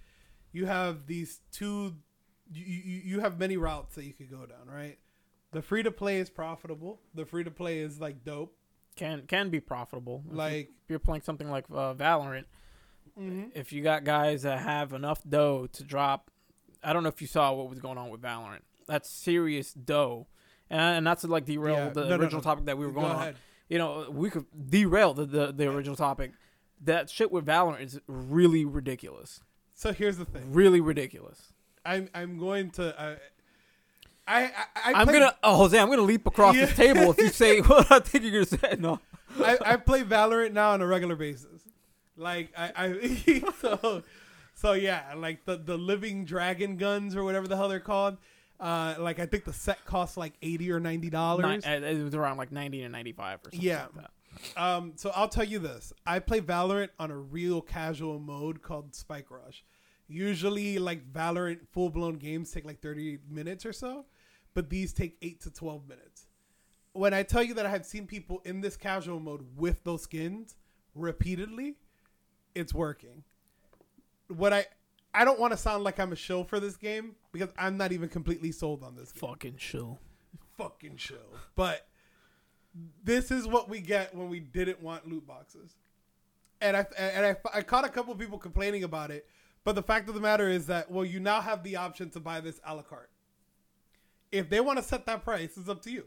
you have these two, you you, you have many routes that you could go down, right? The free to play is profitable. The free to play is like dope. Can can be profitable If you- Like, if you're playing something like uh, valorant mhm. if you got guys that have enough dough to drop, I don't know if you saw what was going on with Valorant. That's serious dough, and, and not to like derail Yeah, the no, no, original no. topic that we were Go going on. ahead. You know, we could derail the, the the original topic. That shit with Valorant is really ridiculous. So here's the thing. Really ridiculous. I'm I'm going to. Uh, I, I, I I'm gonna, oh Jose, I'm gonna leap across Yeah. this table if you say [laughs] what I think you're gonna say. No, I, I play Valorant now on a regular basis. Like I, I [laughs] so so yeah, like the the living dragon guns or whatever the hell they're called. Uh, like I think the set costs like eighty or ninety Nine, dollars. uh, it was around like 90 to 95 or something Yeah. like that. Um, so I'll tell you this: I play Valorant on a real casual mode called Spike Rush. Usually, like Valorant full blown games take like thirty minutes or so, but these take eight to twelve minutes. When I tell you that I have seen people in this casual mode with those skins repeatedly, it's working. What I I don't want to sound like I'm a shill for this game because I'm not even completely sold on this game Fucking chill. fucking show. But this is what we get when we didn't want loot boxes. And I and I, I caught a couple people complaining about it, But the fact of the matter is that well, you now have the option to buy this a la carte. If they want to set that price, it's up to you.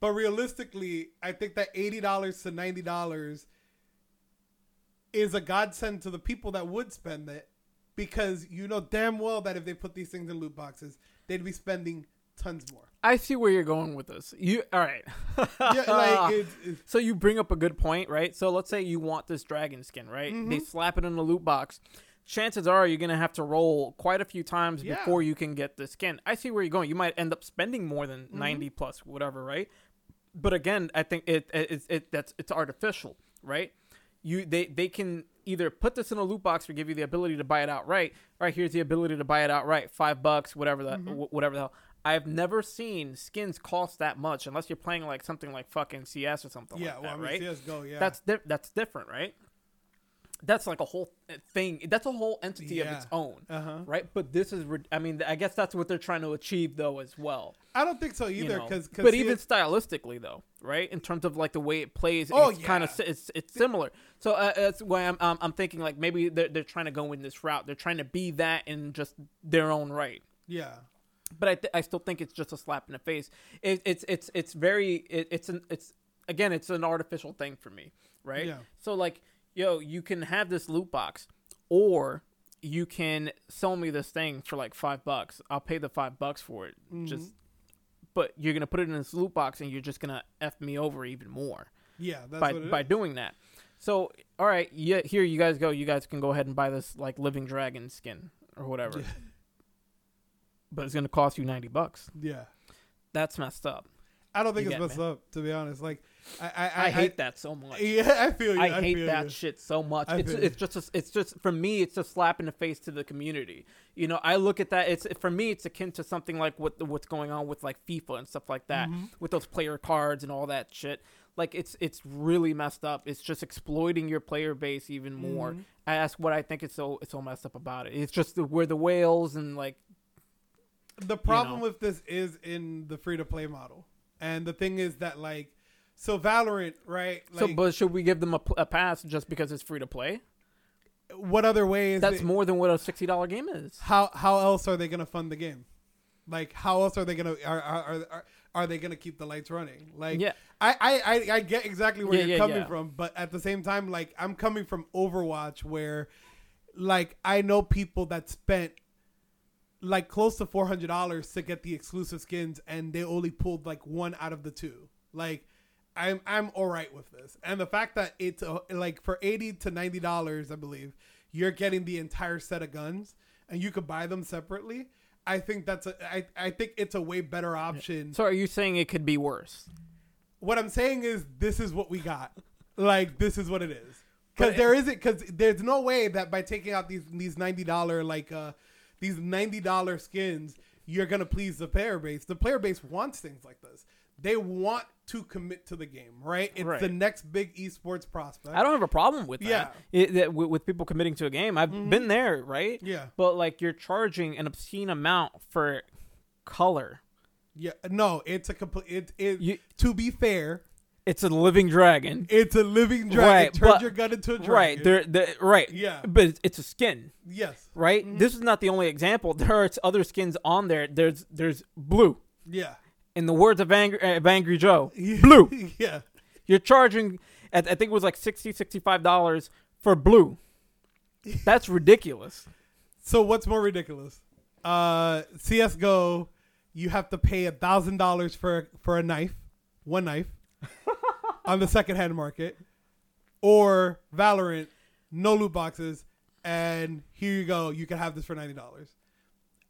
But realistically, I think that eighty dollars to ninety dollars is a godsend to the people that would spend it because you know damn well that if they put these things in loot boxes, they'd be spending tons more. I see where you're going with this. You all right? Yeah, like [laughs] it's, it's, so you bring up a good point, right? So let's say you want this dragon skin, right? Mm-hmm. They slap it in the loot box. Chances are you're gonna have to roll quite a few times Yeah. before you can get the skin. I see where you're going. You might end up spending more than Mm-hmm. 90 plus whatever, right? But again, I think it, it, it, it that's it's artificial, right? You they they can either put this in a loot box or give you the ability to buy it outright. All right, here's the ability to buy it outright, five bucks, whatever the Mm-hmm. wh- whatever the hell. I've never seen skins cost that much unless you're playing like something like fucking CS or something yeah, like well, that, I mean, right? CS:GO, yeah, That's di- that's different, right? That's like a whole thing. That's a whole entity of its own, uh-huh. right? But this is, I mean, I guess that's what they're trying to achieve though as well. I don't think so you either know? but even stylistically though, right? In terms of like the way it plays, Oh, it's kind of yeah. it's it's similar. So uh, that's why I'm um, I'm thinking like maybe they're they're trying to go in this route. They're trying to be that in just their own right. yeah, But I, th- I still think it's just a slap in the face. It, it's it's it's very it, it's an it's again it's an artificial thing for me, right? Yeah. So like yo, you can have this loot box, or you can sell me this thing for like five bucks. I'll pay the five bucks for it. Mm-hmm. Just, but you're gonna put it in this loot box, and you're just gonna f me over even more yeah. That's by what it by is. doing that. So all right, yeah, here you guys go. You guys can go ahead and buy this like living dragon skin or whatever. but it's gonna cost you ninety bucks. Yeah, That's messed up. I don't think You it's messed me? up to be honest. Like, I I, I, hate that so much. Yeah, I feel you. I hate feel that you. shit so much. I it's it's just a, it's just for me it's a slap in the face to the community. You know, I look at that. It's for me it's akin to something like what what's going on with like FIFA and stuff like that Mm-hmm. with those player cards and all that shit. Like it's it's really messed up. It's just exploiting your player base even more. Mm-hmm. That's what I think is so it's so messed up about it. It's just the, where the whales and like the problem know. with this is in the free to play model, and the thing is that like, so Valorant, right? so. But should we give them a, a pass just because it's free to play? what other way is That's it- more than what a sixty dollar game is. how how else are they gonna fund the game? Like how else are they gonna are are, are, are, are they gonna keep the lights running? Like Yeah. I, I, I, I get exactly where Yeah, you're yeah, coming yeah. from, but at the same time, like I'm coming from Overwatch where like I know people that spent like close to four hundred dollars to get the exclusive skins and they only pulled like one out of the two. Like I'm I'm all right with this. And the fact that it's uh, like for eighty to ninety dollars, I believe, you're getting the entire set of guns and you could buy them separately. I think that's a I, I think it's a way better option. So are you saying it could be worse? What I'm saying is this is what we got. [laughs] Like this is what it is. Because there isn't because there's no way that by taking out these these ninety dollar like uh these ninety dollar skins you're gonna please the player base. The player base wants things like this. They want to commit to the game, right? It's Right. the next big esports prospect. I don't have a problem with that. Yeah. It, that with, with people committing to a game. I've mm-hmm. been there, right? Yeah. But like you're charging an obscene amount for color. Yeah, no, it's a complete. It, it You- to be fair, It's a living dragon. it's a living dragon. Right, Turns but- your gun into a dragon. Right. They're, they're right. Yeah. But it's, it's a skin, Yes. right? Mm-hmm. This is not the only example. There are other skins on there. There's there's blue. Yeah. In the words of Angry, of Angry Joe, [laughs] blue. yeah. You're charging, I I think it was like 60 $65 for blue. [laughs] That's ridiculous. So what's more ridiculous? Uh, CS:GO, you have to pay a thousand dollars for for a knife, one knife, [laughs] on the secondhand market, or Valorant, no loot boxes, and here you go, you can have this for ninety dollars.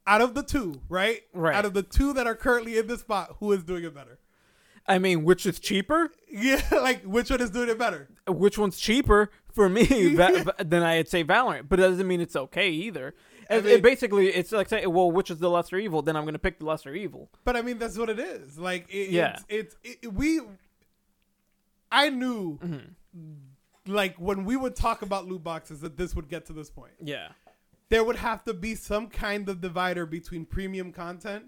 Out of the two, right? Right. Out of the two that are currently in this spot, who is doing it better? I mean, which is cheaper? Yeah, [laughs] like which one is doing it better? which one's cheaper for me [laughs] va- then I'd say Valorant, but it doesn't mean it's okay either. I mean- it basically, it's like saying, well, which is the lesser evil? Then I'm going to pick the lesser evil. But I mean, that's what it is. Like, it, Yeah. it's, it's it, we. I knew, Mm-hmm. like, when we would talk about loot boxes, that this would get to this point. Yeah, There would have to be some kind of divider between premium content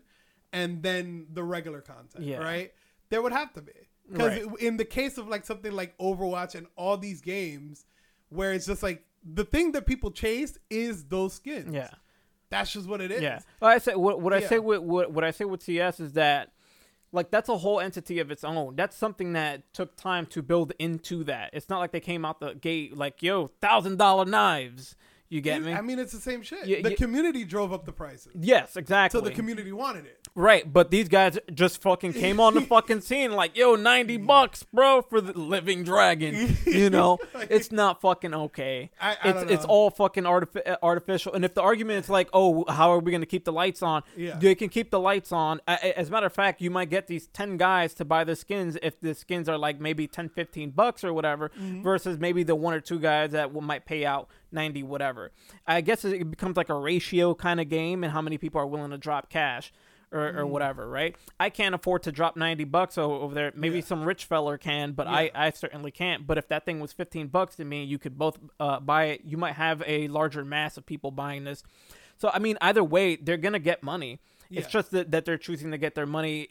and then the regular content, Yeah. right? There would have to be because Right. in the case of like something like Overwatch and all these games, where it's just like the thing that people chase is those skins. Yeah. That's just what it is. Yeah. Well, I say what, what I Yeah. say with what, what I say with CS is that like that's a whole entity of its own. That's something that took time to build into that. It's not like they came out the gate like, yo, thousand dollar knives. You get me? I mean, it's the same shit. The community drove up the prices, yes, exactly. so the community wanted it. Right, but these guys just fucking came on the [laughs] fucking scene like, yo, 90 bucks, bro, for the living dragon. [laughs] You know, [laughs] it's not fucking okay. I- I it's don't it's know. all fucking artifi- uh, artificial. And if the argument is like, oh, how are we going to keep the lights on? Yeah. They can keep the lights on. A- a- As a matter of fact, you might get these 10 guys to buy the skins if the skins are like maybe 10, 15 bucks or whatever, Mm-hmm. versus maybe the one or two guys that will, might pay out 90 whatever. I guess it becomes like a ratio kind of game and how many people are willing to drop cash or, or whatever, right? I can't afford to drop 90 bucks over there. Maybe Yeah. some rich feller can, but I, I certainly can't. But if that thing was 15 bucks to me, you could both uh, buy it. You might have a larger mass of people buying this. So, I mean, either way, they're going to get money. It's just that, that they're choosing to get their money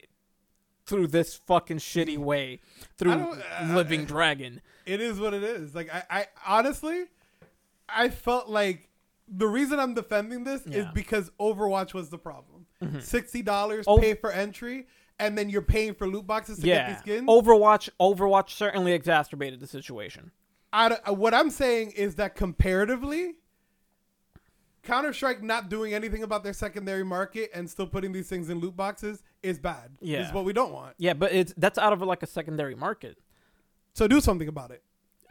through this fucking shitty [laughs] way, through uh, Living Dragon. It is what it is. Like I, I honestly, I felt like the reason I'm defending this is because Overwatch was the problem. Sixty dollars pay for entry, and then you're paying for loot boxes to get Yeah. these skins. Overwatch, Overwatch certainly exacerbated the situation. I uh, what I'm saying is that comparatively, Counter Strike not doing anything about their secondary market and still putting these things in loot boxes is bad. Yeah. is what we don't want. Yeah, but it's that's out of like a secondary market. So do something about it.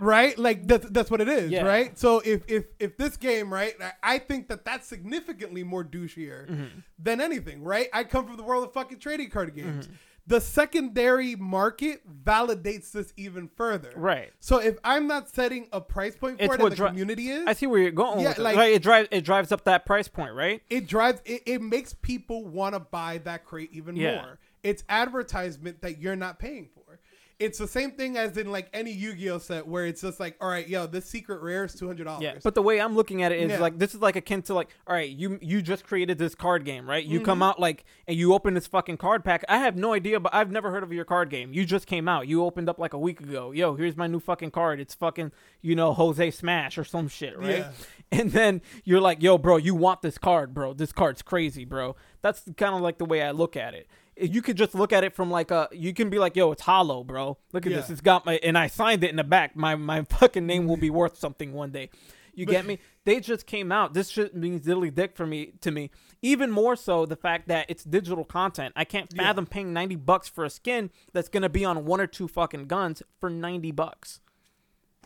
Right? Like that's that's what it is, Yeah. right? So if if if this game, right, I- I think that that's significantly more douchier Mm-hmm. than anything, right? I come from the world of fucking trading card games. Mm-hmm. The secondary market validates this even further. Right. So if I'm not setting a price point for It's it what and the dri- community is, I see where you're going Yeah, with it. like- Like, it drives it drives up that price point, right? it drives it, it makes people want to buy that crate even Yeah. more it's advertisement that you're not paying for it's the same thing as in like any yu-gi-oh set where it's just like all right yo this secret rare is $200 Yeah. But the way I'm looking at it is Yeah. like this is like akin to like, all right, you you just created this card game, right? You Mm-hmm. come out like and you open this fucking card pack. I have no idea, but I've never heard of your card game. You just came out. You opened up like a week ago. Yo, here's my new fucking card. It's fucking, you know, Jose Smash or some shit, right? Yeah. [laughs] And then you're like, yo, bro, you want this card, bro. This card's crazy, bro. That's kind of like the way I look at it. You could just look at it from like a, you can be like, yo, it's hollow, bro. Look at this. It's got my, and I signed it in the back. My, my [laughs] fucking name will be worth something one day. You get me? They just came out. This shit means diddly dick for me to me. Even more so the fact that it's digital content. I can't Yeah. fathom paying ninety bucks for a skin that's gonna be on one or two fucking guns for ninety bucks.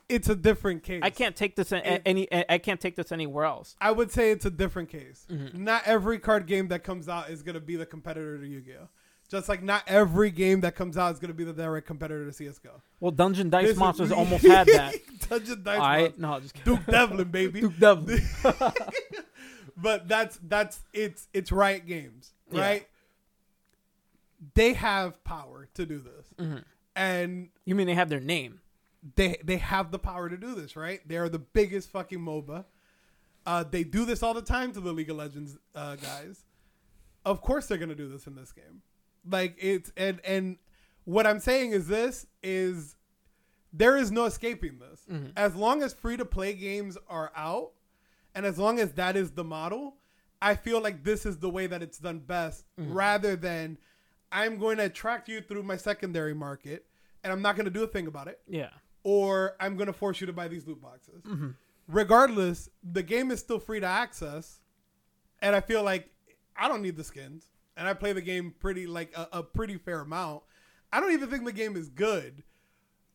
It's a different case I can't take this It- any. I can't take this anywhere else. i would say it's a different case Mm-hmm. not every card game that comes out is going to be the competitor to yu-gi-oh just like not every game that comes out is going to be the direct competitor to csgo Well, Dungeon Dice This is- Monsters almost had that. [laughs] Dungeon Dice I Monsters. no, just kidding. duke devlin baby [laughs] Duke Devlin. [laughs] but that's that's it's it's Riot Games, Yeah. right? They have power to do this, Mm-hmm. and You mean they have their name? They they have the power to do this, right? They are the biggest fucking MOBA. Uh, they do this all the time to the League of Legends uh, guys. Of course, they're gonna do this in this game. Like it's and and what I'm saying is this is there is no escaping this. Mm-hmm. As long as free to play games are out, and as long as that is the model, I feel like this is the way that it's done best, Mm-hmm. rather than I'm going to attract you through my secondary market, and I'm not going to do a thing about it Yeah. Or I'm going to force you to buy these loot boxes. Mm-hmm. Regardless, the game is still free to access, and I feel like I don't need the skins, and I play the game pretty like a, a pretty fair amount. I don't even think the game is good,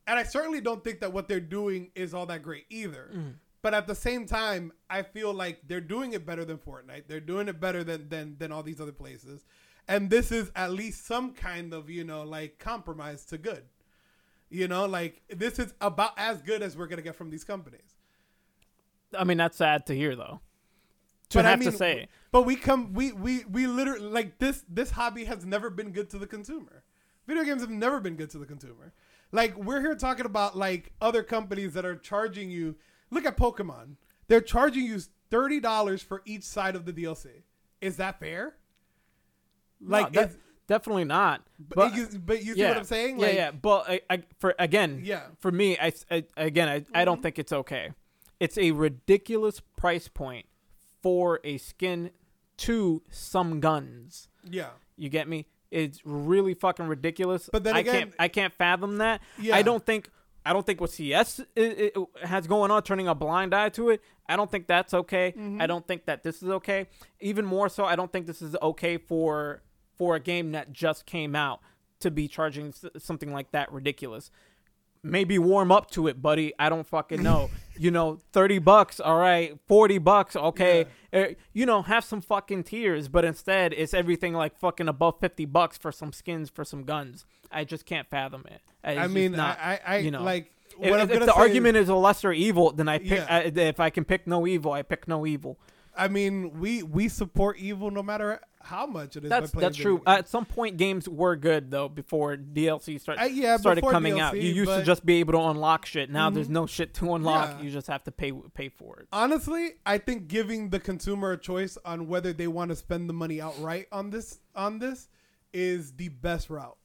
and I certainly don't think that what they're doing is all that great either. But at the same time, I feel like they're doing it better than Fortnite. They're doing it better than than than all these other places. And this is at least some kind of, you know, like compromise to good. You know, like this is about as good as we're gonna get from these companies. I mean, that's sad to hear, though. To But have I mean, to say, but we come, we we we literally like this. This hobby has never been good to the consumer. Video games have never been good to the consumer. Like we're here talking about like other companies that are charging you. Look at Pokemon. They're charging you thirty dollars for each side of the DLC. Is that fair? Like, no, that- definitely not. but, But, you, but you see yeah, what I'm saying? yeah, Like, yeah. But I, I, for again, Yeah. For me, I, I again, I, I don't think it's okay. it's a ridiculous price point for a skin to some guns. Yeah. You get me? It's really fucking ridiculous. But then I again- can't I can't fathom that. Yeah. I don't think I don't think what CS i- i- has going on, turning a blind eye to it. I don't think that's okay. Mm-hmm. I don't think that this is okay. Even more so, I don't think this is okay for for a game that just came out to be charging something like that ridiculous. Maybe warm up to it, buddy. I don't fucking know. [laughs] you know, thirty bucks, all right. Forty bucks, okay. Uh, you know, have some fucking tears. But instead, it's everything like fucking above fifty bucks for some skins for some guns. I just can't fathom it. It's I mean, not, I, I, you know. like if, I'm if the argument is, is a lesser evil, then I pick. Yeah. I, if I can pick no evil, I pick no evil. I mean, we we support evil no matter how much it is. That's that's true. At some point, games were good though before DLC start, Uh, yeah, started coming out. You used to just be able to unlock shit. Now there's Mhm. no shit to unlock. Yeah. You just have to pay pay for it. Honestly, I think giving the consumer a choice on whether they want to spend the money outright on this on this is the best route.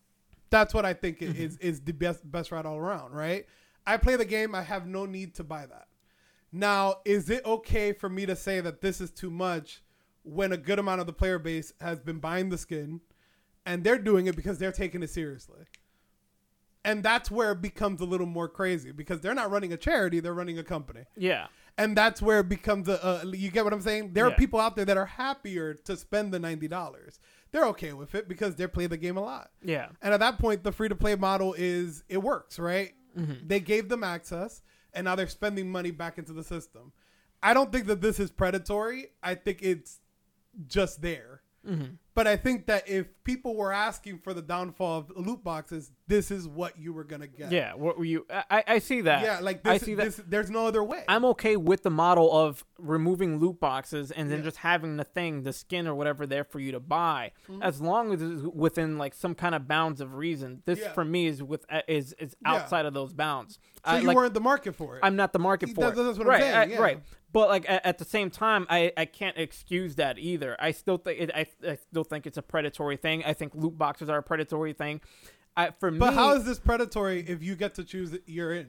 That's what I think Mm-hmm. is is the best best route all around, right? I play the game, I have no need to buy that. Now, is it okay for me to say that this is too much when a good amount of the player base has been buying the skin and they're doing it because they're taking it seriously? And that's where it becomes a little more crazy because they're not running a charity, they're running a company. Yeah, and that's where it becomes a, a you get what i'm saying? There are people out there that are happier to spend the $90 they're okay with it because they play the game a lot. Yeah, and at that point the free to play model is it works right? Mm-hmm. they gave them access and now they're spending money back into the system. I don't think that this is predatory. I think it's just there. Mm-hmm. But i think that if people were asking for the downfall of loot boxes this is what you were gonna get yeah. What were you? I I- see that. yeah like this, I see that. this there's no other way I'm okay with the model of removing loot boxes and then Yeah. just having the thing, the skin or whatever, there for you to buy, Mm-hmm. as long as it's within like some kind of bounds of reason. This Yeah. for me is with uh, is is Yeah. outside of those bounds. so I, you like, weren't the market for it I'm not the market for That's- it. that's what I'm right, saying, I- yeah. right. But like at, at the same time, I, I can't excuse that either. I still think it, I I still think it's a predatory thing. I think loot boxes are a predatory thing. I, for But me, how is this predatory if you get to choose it, you're in?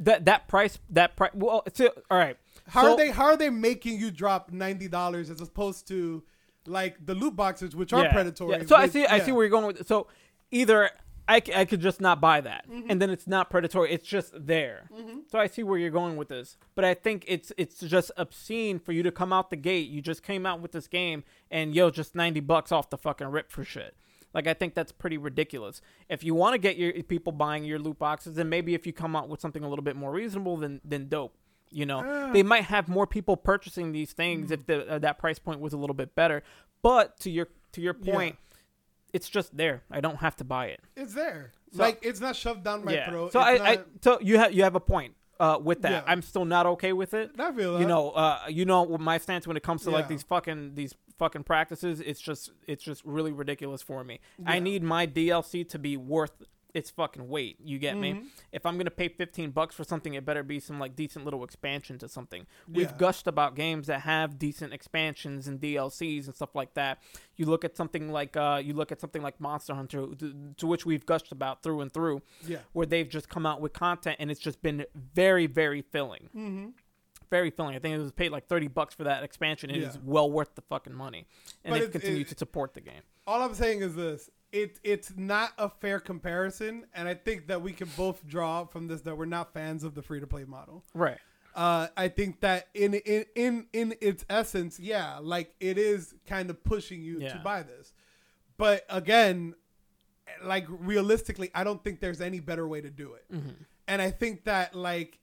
that that price that price? Well, so, all right. How So- are they how are they making you drop ninety dollars as opposed to like the loot boxes which are Yeah, predatory? yeah. So I which- see. I see where you're going with. So either I, I could just not buy that, Mm-hmm. and then it's not predatory. It's just there. So I see where you're going with this, but I think it's it's just obscene for you to come out the gate. You just came out with this game, and yo, just ninety bucks off the fucking rip for shit. Like I think that's pretty ridiculous. If you want to get your people buying your loot boxes, then maybe if you come out with something a little bit more reasonable, than then dope. You know, Uh. they might have more people purchasing these things if the, uh, that price point was a little bit better. But to your to your Yeah. It's just there. I don't have to buy it. It's there. So- like it's not shoved down my yeah. throat. So It's I, I so you have you have a point uh, with that. Yeah. I'm still not okay with it. I feel that. You know, uh, you know my stance when it comes to like these fucking these fucking practices. It's just it's just really ridiculous for me. I need my DLC to be worth its fucking weight. You get me? Mhm. If I'm gonna pay 15 bucks for something, it better be some like decent little expansion to something. We've Yeah. gushed about games that have decent expansions and DLCs and stuff like that. You look at something like uh, you look at something like Monster Hunter, to, to which we've gushed about through and through, Yeah. where they've just come out with content and it's just been very, very filling. Mm-hmm. Very filling. I think it was paid like 30 bucks for that expansion. It is Yeah. well worth the fucking money, and But they've it's- continued it- to support the game. All I'm saying is this: it it's not a fair comparison, and I think that we can both draw from this that we're not fans of the free to play model. Right. Uh, I think that in in in in its essence, yeah, like it is kind of pushing you to buy this. But again, like realistically, I don't think there's any better way to do it. Mm-hmm. And I think that like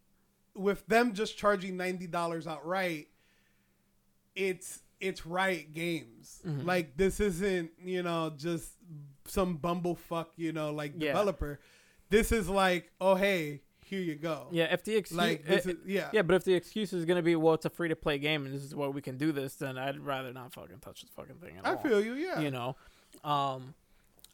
with them just charging ninety dollars outright, it's it's Riot Games. Mhm. Like this isn't you know just some bumblefuck you know like Yeah. developer. This is like oh hey here you go. Yeah. If the excuse, Like this is yeah. Yeah, but if the excuse is gonna be, well, it's a free to play game and this is where we can do this, then I'd rather not fucking touch this fucking thing at I all. feel you. Yeah. You know, um,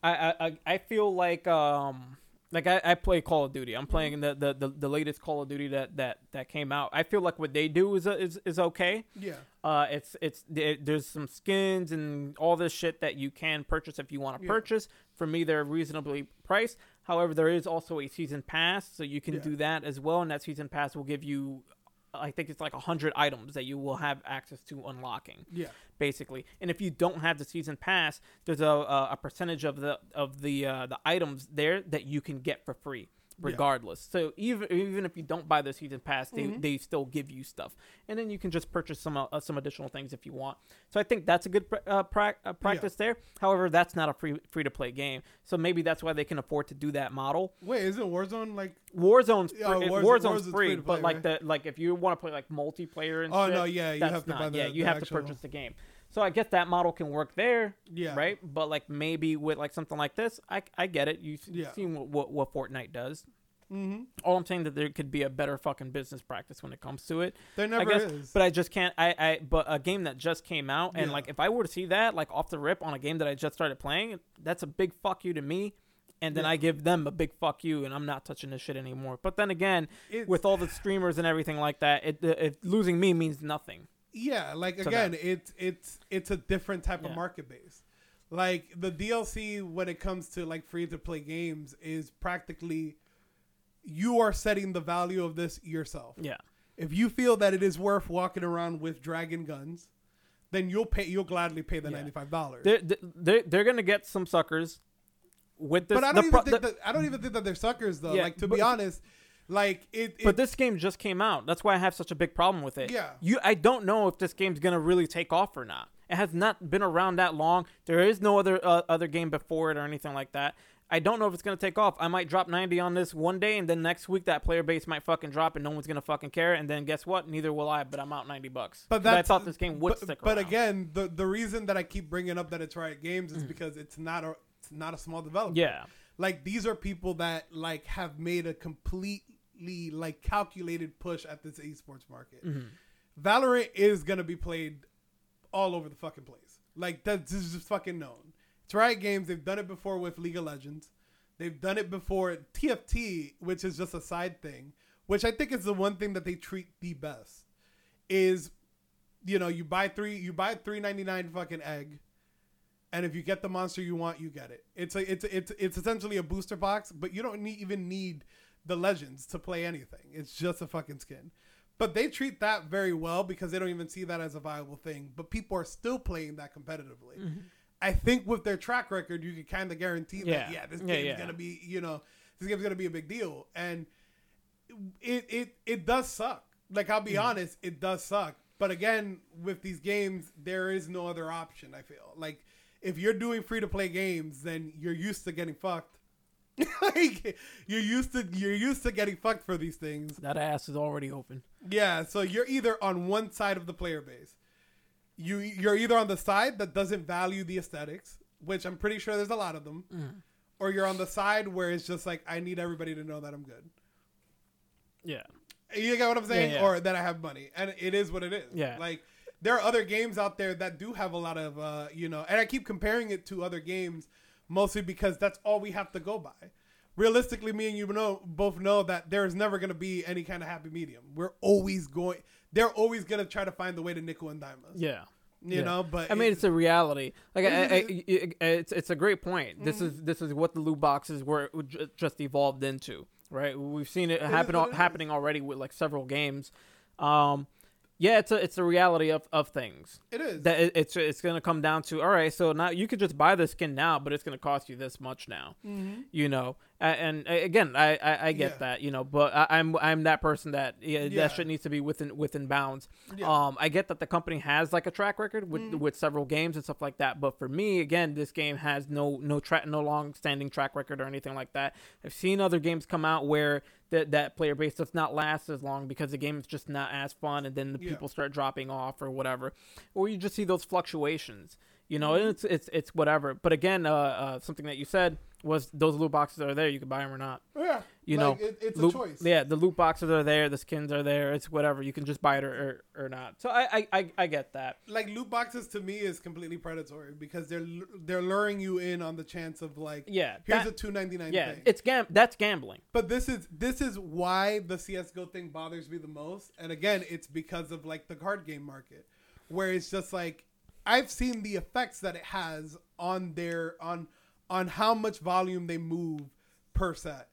I I I- I feel like um like I, I play Call of Duty. I'm playing the, the, the, the latest Call of Duty that, that, that came out. I feel like what they do is is, is okay. Yeah. Uh, it's it's there- there's some skins and all this shit that you can purchase if you want to Yeah. purchase. For me, they're reasonably priced. However, there is also a season pass, so you can Yeah. do that as well, and that season pass will give you I think it's like hundred items that you will have access to unlocking Yeah. Basically. And if you don't have the season pass, there's a a, a percentage of the of the uh, the items there that you can get for free regardless. So even even if you don't buy the season pass, they, Mm-hmm. they still give you stuff, and then you can just purchase some uh, some additional things if you want. So I think that's a good pr- uh, prac uh, practice there. However, that's not a free free to play game, so maybe that's why they can afford to do that model. Wait, isn't Warzone like? Warzone's free, Yeah, Warzone- Warzone's, Warzone's free, free to but play, like right? the like if you want to play like multiplayer and Oh, shit, no, yeah, you that's have to not, buy the- yeah you the have actual- to purchase the game. So I guess that model can work there, Yeah. right? But like maybe with like something like this, I, I get it. You Yeah. seen what, what what Fortnite does. Mm-hmm. All I'm saying that there could be a better fucking business practice when it comes to it. There never guess, is. but I just can't. I, I but a game that just came out and Yeah. like if I were to see that like off the rip on a game that I just started playing, that's a big fuck you to me. And then Yeah. I give them a big fuck you, and I'm not touching this shit anymore. But then again, with all the streamers and everything like that, it, it losing me means nothing. Yeah, like again, them. it's it's it's a different type Yeah. of market base. Like the DLC when it comes to like free to play games is practically you are setting the value of this yourself. Yeah, If you feel that it is worth walking around with dragon guns, then you'll pay you'll gladly pay the Yeah. ninety five dollars. they're, they're they're gonna get some suckers with this. But I don't even pro- think the- that I don't even think that they're suckers though. Yeah, like to but- be honest, like it, it But this game just came out. That's why I have such a big problem with it. Yeah. You I don't know if this game's going to really take off or not. It has not been around that long. There is no other uh, other game before it or anything like that. I don't know if it's going to take off. I might drop 90 on this one day and then next week that player base might fucking drop and no one's going to fucking care and then guess what? Neither will I, but I'm out 90 bucks. But 'Cause I thought this game would but, stick But around. again, the the reason that I keep bringing up that it's Riot Games is because it's not a it's not a small developer. yeah. like these are people that like have made a completely like calculated push at this esports market. Mm-hmm. Valorant is gonna be played all over the fucking place. Like that's this is just fucking known. It's Riot Games. They've done it before with League of Legends. They've done it before TFT, which is just a side thing, which I think is the one thing that they treat the best. Is you know you buy three you buy three ninety nine fucking egg, and if you get the monster you want, you get it. It's a it's it's it's essentially a booster box, but you don't need, even need the legends to play anything. It's just a fucking skin. But they treat that very well because they don't even see that as a viable thing. But people are still playing that competitively. Mm-hmm. I think with their track record, you can kind of guarantee that Yeah. yeah, this Yeah, game's yeah. gonna be you know this game's gonna be a big deal, and it it it does suck. Like I'll be Mm-hmm. honest, it does suck. But again, with these games, there is no other option. I feel like if you're doing free to play games, then you're used to getting fucked. [laughs] like you're used to you're used to getting fucked for these things. That ass is already open. Yeah, so you're either on one side of the player base. You you're either on the side that doesn't value the aesthetics, which I'm pretty sure there's a lot of them, Mm. or you're on the side where it's just like I need everybody to know that I'm good. Yeah. You get what I'm saying? Yeah, yeah. Or that I have money. And it is what it is. Yeah. Like there are other games out there that do have a lot of uh, you know, and I keep comparing it to other games mostly because that's all we have to go by. Realistically, me and you know both know that there is never going to be any kind of happy medium. We're always going. They're always going to try to find the way to nickel and dime us. Yeah. You Yeah. know, but I mean, it- it's a reality. Like, I, I, I- it's it's a great point. This Mm-hmm. is this is what the loot boxes were just evolved into, right? We've seen it happen what al- it is. happening already with like several games. Um, yeah, it's a it's a reality of, of things. it is. That it, it's it's gonna come down to all right. So now you could just buy the skin now, but it's gonna cost you this much now. Mm-hmm. You know, and, again, I I, I get Yeah. that. You know, but I, I'm I'm that person that yeah, Yeah. that shit needs to be within within bounds. Um, I get that the company has like a track record with with several games and stuff like that. But for me, again, this game has no no track no long standing track record or anything like that. I've seen other games come out where that that player base does not last as long because the game is just not as fun, and then the people start dropping off or whatever, or you just see those fluctuations. You know, and it's it's it's whatever. But again, uh, uh, something that you said was those loot boxes are there. You can buy them or not. yeah. You Like, know, it, it's loot- a choice. Yeah, the loot boxes are there, the skins are there. It's whatever. You can just buy it or or, or not. So I, I I I get that. Like loot boxes to me is completely predatory because they're they're luring you in on the chance of like Yeah, here's that- a two ninety nine Yeah, thing. it's gam. That's gambling. But this is this is why the CS:GO thing bothers me the most. And again, it's because of like the card game market, where it's just like I've seen the effects that it has on their on on how much volume they move per set.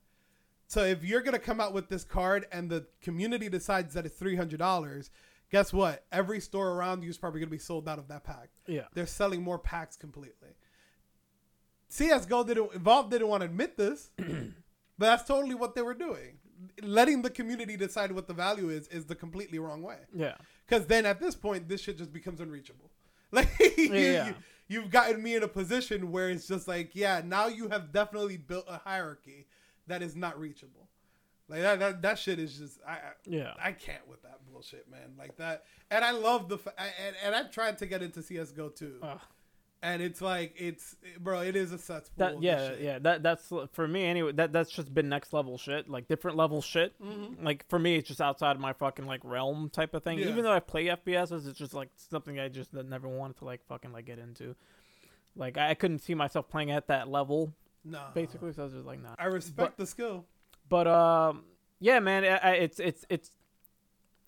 So if you're gonna come out with this card and the community decides that it's three hundred dollars, guess what? Every store around you is probably gonna be sold out of that pack. Yeah. They're selling more packs completely. CS:GO didn't Valve didn't want to admit this, [clears throat] but that's totally what they were doing. Letting the community decide what the value is is the completely wrong way. Yeah. Because then at this point, this shit just becomes unreachable. [laughs] Like Yeah. you, have gotten me in a position where it's just like, yeah, now you have definitely built a hierarchy that is not reachable. Like that, that, that shit is just, I, I- Yeah. I can't with that bullshit, man. Like that, and I love the, fa- I- and, and I've tried to get into CS:GO too, Ugh. And it's like, it's, bro, it is a cesspool. That yeah shit. yeah that that's for me anyway. That that's just been next level shit, like different level shit. Mm-hmm. Like for me, it's just outside of my fucking like realm type of thing. Yeah. Even though I play FPSs, it's just like something I just never wanted to like fucking like get into. Like I couldn't see myself playing at that level No, basically, so I was just like nah. I respect the skill. But um, yeah, man, I, I, it's it's it's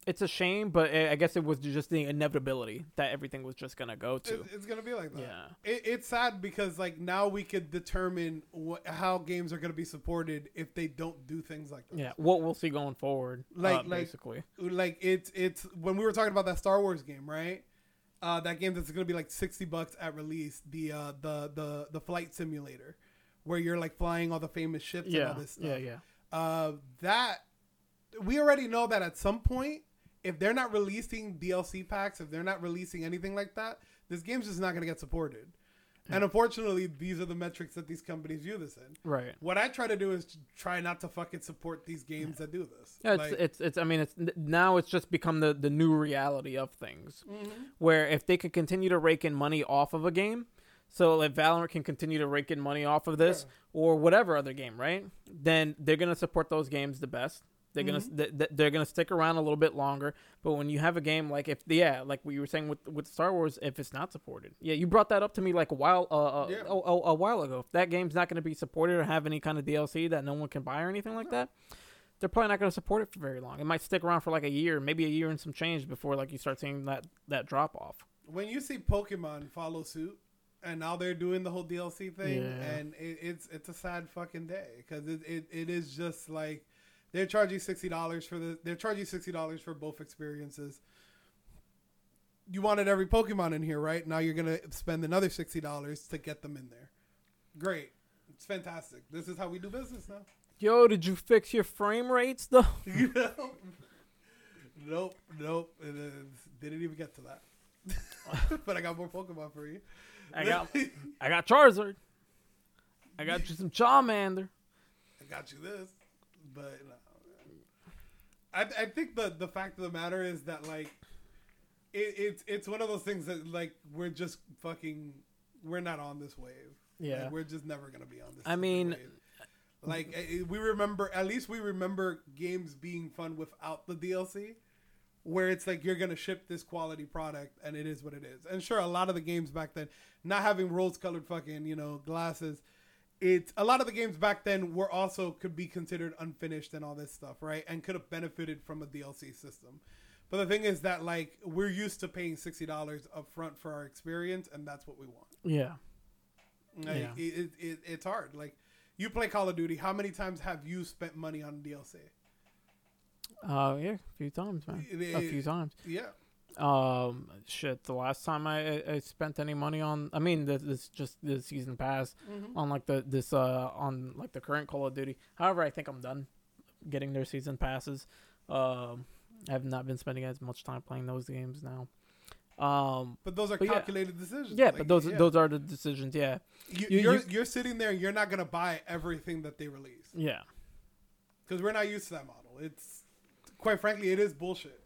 it's a shame, but I I guess it was just the inevitability that everything was just gonna go to. It, it's gonna be like that. Yeah. It, it's sad because like now we could determine what how games are gonna be supported if they don't do things like this. Yeah, what we'll see going forward, Like- uh, like- basically. Like it's it's when we were talking about that Star Wars game, right? Uh, that game that's gonna be like sixty bucks at release. The uh, the the the flight simulator, where you're like flying all the famous ships and Yeah, all this stuff. yeah, yeah. Uh, that we already know that at some point, if they're not releasing DLC packs, if they're not releasing anything like that, this game's just not going to get supported. And unfortunately, these are the metrics that these companies view this in. Right. What I try to do is try not to fucking support these games that do this. Yeah, it's, Like, it's it's I mean it's now it's just become the the new reality of things Mm-hmm. where if they could continue to rake in money off of a game so if Valorant can continue to rake in money off of this or whatever other game right then they're going to support those games the best they're gonna Mm-hmm. th- th- they're gonna stick around a little bit longer, but when you have a game like if yeah, like we were saying with with Star Wars, if it's not supported, yeah, you brought that up to me like a while uh, uh Yeah. a, a, a while ago. If that game's not gonna be supported or have any kind of DLC that no one can buy or anything like that, they're probably not going to support it for very long. It might stick around for like a year, maybe a year and some change before like you start seeing that that drop off. when you see Pokemon follow suit, and now they're doing the whole DLC thing, Yeah. and it, it's it's a sad fucking day because it, it, it is just like they're charging sixty dollars for the they're charging sixty dollars for both experiences. You wanted every Pokemon in here, right? Now you're gonna spend another sixty dollars to get them in there. Great, it's fantastic. This is how we do business now. Yo, did you fix your frame rates though? [laughs] You nope, nope. It is, didn't even get to that. [laughs] but I got more Pokemon for you. I got I got Charizard. I got you some Charmander. I got you this, but no. I I think the the fact of the matter is that like it, it's it's one of those things that like we're just fucking we're not on this wave. Yeah. Like, we're just never gonna be on this. I mean- wave. like eh, eh, we remember at least we remember games being fun without the DLC. Where it's like you're gonna ship this quality product and it is what it is. And sure, a lot of the games back then, not having rose-colored fucking you know glasses, it's a lot of the games back then were also could be considered unfinished and all this stuff, right? And could have benefited from a DLC system. But the thing is that like we're used to paying sixty dollars upfront for our experience, and that's what we want. Yeah. Like, Yeah. it, it, it, it's hard. Like you play Call of Duty, how many times have you spent money on DLC? Uh yeah, a few times, man. It- A few times. Yeah, Um shit, the last time I I- I spent any money on I mean this, this just the season pass Mm-hmm. on like the this uh on like the current Call of Duty. However, I think I'm done getting their season passes. Um I have not been spending as much time playing those games now. Um but those are But yeah. calculated decisions. yeah, Like, but those yeah. those are the decisions, yeah. you, you- you're you- you're sitting there, and you're not gonna buy everything that they release Yeah. because we're not used to that model. It's quite frankly, it is bullshit.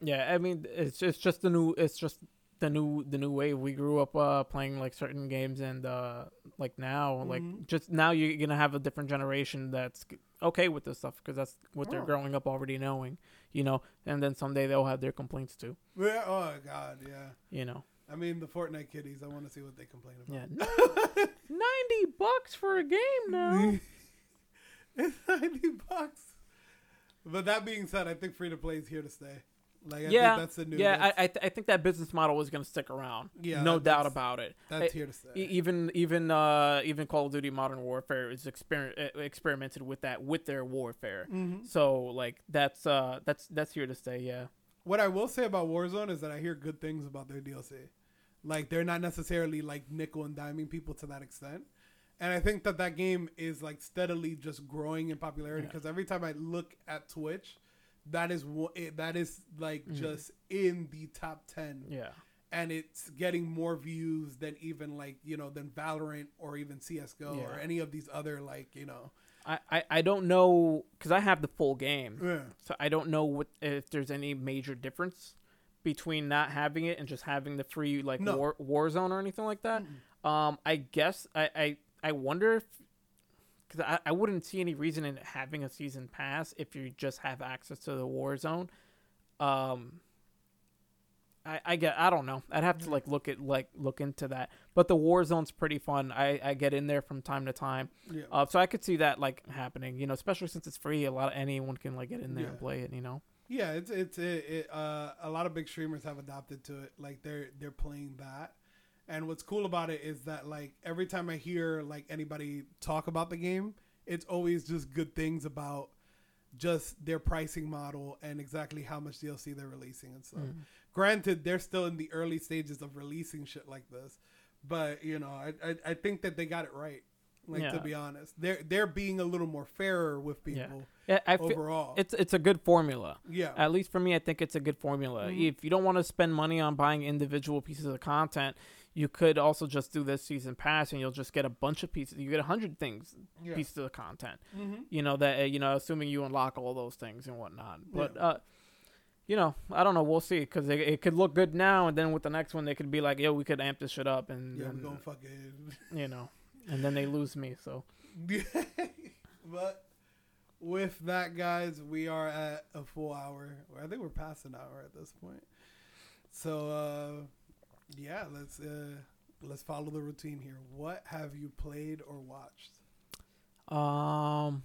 Yeah, I mean it's it's just the new it's just the new the new wave. We grew up uh playing like certain games and uh like now like Mhm. just now you're going to have a different generation that's okay with this stuff because that's what they're Oh. growing up already knowing, you know. And then someday they'll have their complaints too, Yeah, oh god, yeah. you know. I mean, the Fortnite kiddies. I want to see what they complain about. Yeah. [laughs] 90 bucks for a game now. it's [laughs] ninety bucks. But that being said, I think free to play is here to stay. Like, I yeah, think that's the new. yeah. I I, th- I think that business model is going to stick around. Yeah, no doubt about it. that's I- here to stay. Even even uh even Call of Duty Modern Warfare is exper- experimented with that with their warfare. Mhm. So like that's uh that's that's here to stay. Yeah. What I will say about Warzone is that I hear good things about their DLC. Like they're not necessarily like nickel and diming people to that extent. And I think that that game is like steadily just growing in popularity Yeah. because every time I look at Twitch, that is what it, that is like Mhm. just in the top 10 Yeah. and it's getting more views than even like, you know, than Valorant or even CS:GO or any of these other like, you know. I, I, I don't know because I have the full game, Yeah. so I don't know what if there's any major difference between not having it and just having the free like No. war Warzone or anything like that. Um, I guess I I, I wonder if because I, I wouldn't see any reason in having a season pass if you just have access to the Warzone. Um, I, I get I don't know. I'd have to like look at like look into that. But the war zone's pretty fun. I, I get in there from time to time. Yeah. Uh, so I could see that like happening, you know, especially since it's free. A lot of anyone can like get in there and play it, you know. Yeah, it's it's it, it, uh, a lot of big streamers have adopted to it. Like they're they're playing that, and what's cool about it is that like every time I hear like anybody talk about the game, it's always just good things about just their pricing model and exactly how much DLC they're releasing and stuff. Mm. Granted, they're still in the early stages of releasing shit like this, but you know, I I, I think that they got it right. Like to be honest, they're they're being a little more fairer with people Yeah, I feel overall. it's it's a good formula. yeah, At least for me, I think it's a good formula. Mhm. If you don't want to spend money on buying individual pieces of content, you could also just do this season pass, and you'll just get a bunch of pieces. You get a hundred things, yeah. pieces of content. hmm You know that you know, assuming you unlock all those things and whatnot. But Yeah. uh, you know, I don't know. We'll see because it, it could look good now, and then with the next one, they could be like, "Yo, we could amp this shit up," and Yeah, we're gonna fucking. [laughs] you know, and then they lose me. So [laughs] but with that, guys, we are at a full hour. I think we're past an hour at this point. So, uh, yeah, let's uh, let's follow the routine here. What have you played or watched? Um,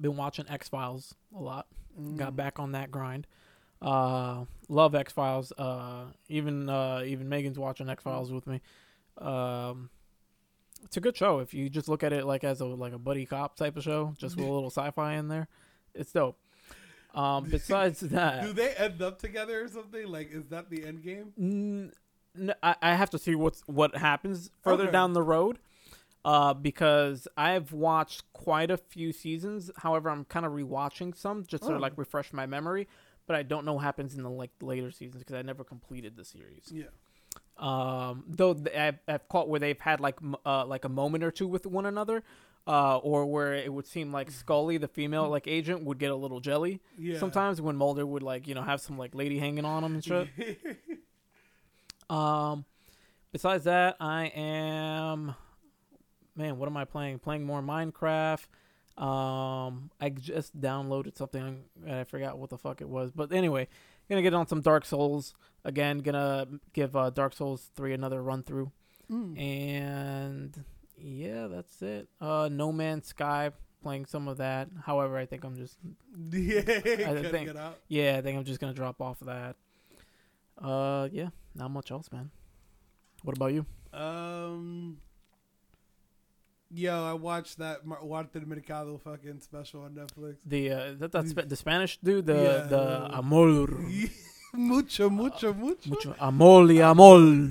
been watching X Files a lot. Mm. Got back on that grind. Uh, love X Files. Uh, even uh, even Megan's watching X Files with me. Um, it's a good show if you just look at it like as a like a buddy cop type of show, just with a little [laughs] sci-fi in there. It's dope. Um, [laughs] besides that, Do they end up together or something? Like, is that the end game? N- I, I have to see what's what happens further Okay. down the road, uh, because I've watched quite a few seasons. However, I'm kind of rewatching some just to Oh. like refresh my memory. But I don't know what happens in the like later seasons because I never completed the series. Yeah. Um, though I've, I've caught where they've had like uh, like a moment or two with one another, uh, or where it would seem like Scully, the female like agent, would get a little jelly Yeah. sometimes when Mulder would like you know have some like lady hanging on him and shit. [laughs] Um, besides that, I am, man, what am I playing? Playing more Minecraft. Um, I just downloaded something and I forgot what the fuck it was, but anyway, gonna get on some Dark Souls again. Gonna give uh, Dark Souls three another run through, Mm. and yeah, that's it. Uh, No Man's Sky. Playing some of that. However, I think I'm just [laughs] yeah. Gotta think- yeah, I think I'm just gonna drop off of that. Uh, yeah, not much else, man. What about you? Um. Yo, I watched that Mar- Walter Mercado fucking special on Netflix. The uh, that that's Spa- the Spanish dude, the Yeah. the amor, [laughs] mucho, mucho, mucho. mucho amor y amor.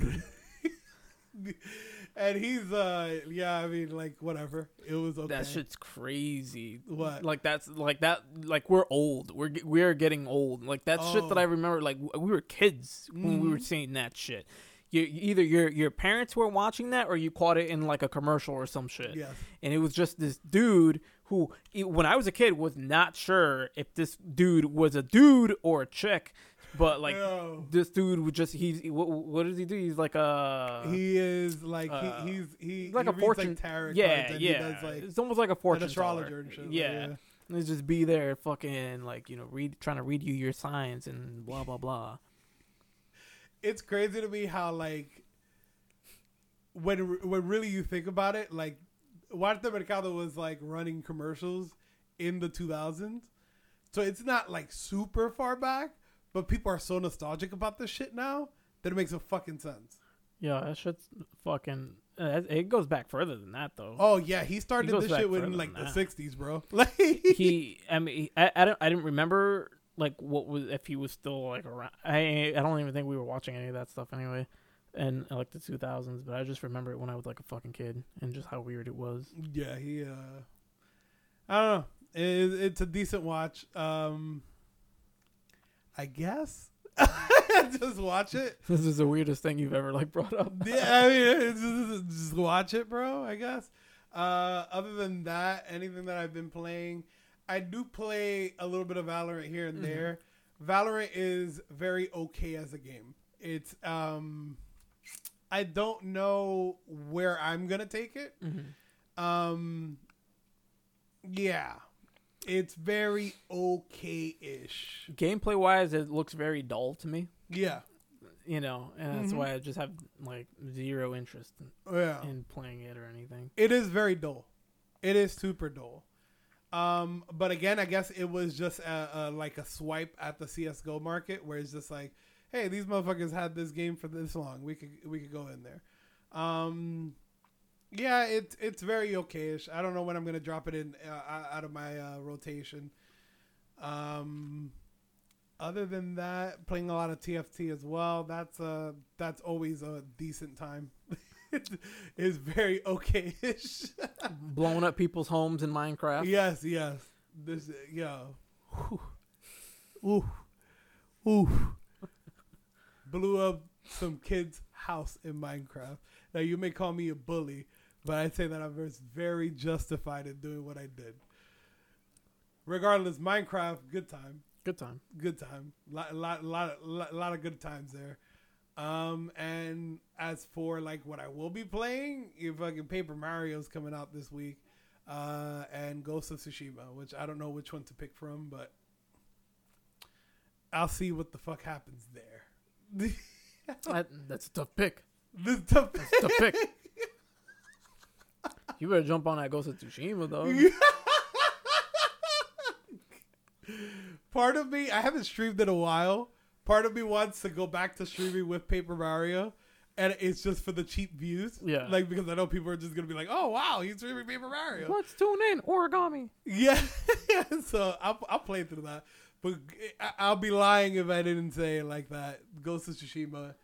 [laughs] And he's uh, yeah, I mean, like whatever. It was okay. That shit's crazy. What? Like that's like that. Like we're old. We're we're getting old. Like that shit that Oh. I remember. Like we were kids when we were Mhm. seeing that shit. You either your your parents were watching that or you caught it in like a commercial or some shit. Yes. and it was just this dude who when i was a kid was not sure if this dude was a dude or a chick but like Yo. this dude would just he's what, what does he do? He's like a he is like uh, he, he's he he's like he a fortune like tarot yeah yeah he does like it's almost like a fortune an astrologer and shit. like, yeah. Let's just be there fucking like you know read trying to read you your signs and blah blah blah. It's crazy to me how like when when really you think about it, like Walter Mercado was like running commercials in the 2000s, so it's not like super far back, but people are so nostalgic about this shit now that it makes no fucking sense. Yeah, that shit's fucking. Uh, it goes back further than that though. Oh yeah, he started goes this shit in like the '60s, bro. [laughs] Like he, I mean, I, I don't, I didn't remember like what was if he was still like around. I, I don't even think we were watching any of that stuff anyway, in like the 2000s. But I just remember it when I was like a fucking kid and just how weird it was. Yeah, he. uh I don't know. It, it's a decent watch. Um I guess. [laughs] just watch it. [laughs] This is the weirdest thing you've ever like brought up. Yeah, I mean, [laughs] just, just watch it, bro. I guess. Uh, other than that, anything that I've been playing, I do play a little bit of Valorant here and Mhm. there. Valorant is very okay as a game. It's um, I don't know where I'm gonna take it. Mhm. Um, yeah, it's very okay-ish. Gameplay wise, it looks very dull to me. Yeah, You know, and that's Mhm. why I just have like zero interest in, yeah. in playing it or anything. It is very dull. It is super dull. Um, but again, I guess it was just a, a, like a swipe at the CS:GO market, where it's just like, hey, these motherfuckers had this game for this long. We could we could go in there. Um, yeah, it's it's very okayish. I don't know when I'm gonna drop it in uh, out of my uh, rotation. Um, other than that, playing a lot of TFT as well. That's uh that's always a decent time. [laughs] it's very okayish. [laughs] Blowing up people's homes in Minecraft. yes, yes. This yo. Ooh. Ooh. Blew up some kid's house in Minecraft. Now you may call me a bully, but I'd say that I was very justified in doing what I did. Regardless, Minecraft, good time Good time. good time. Lot, lot, lot, lot, lot of good times there. Um, and as for like what I will be playing, your fucking Paper Mario's coming out this week, uh, and Ghost of Tsushima, which I don't know which one to pick from, but I'll see what the fuck happens there. [laughs] That, that's a tough pick. this tough. That's a tough pick. [laughs] You better jump on that Ghost of Tsushima though. [laughs] Part of me, I haven't streamed in a while. Part of me wants to go back to streaming with Paper Mario, and it's just for the cheap views. Yeah. like because I know people are just gonna be like, "Oh wow, he's streaming Paper Mario." Let's tune in origami. Yeah, [laughs] so I'll I'll play through that, but I- I'll be lying if I didn't say it like that. Ghost of Tsushima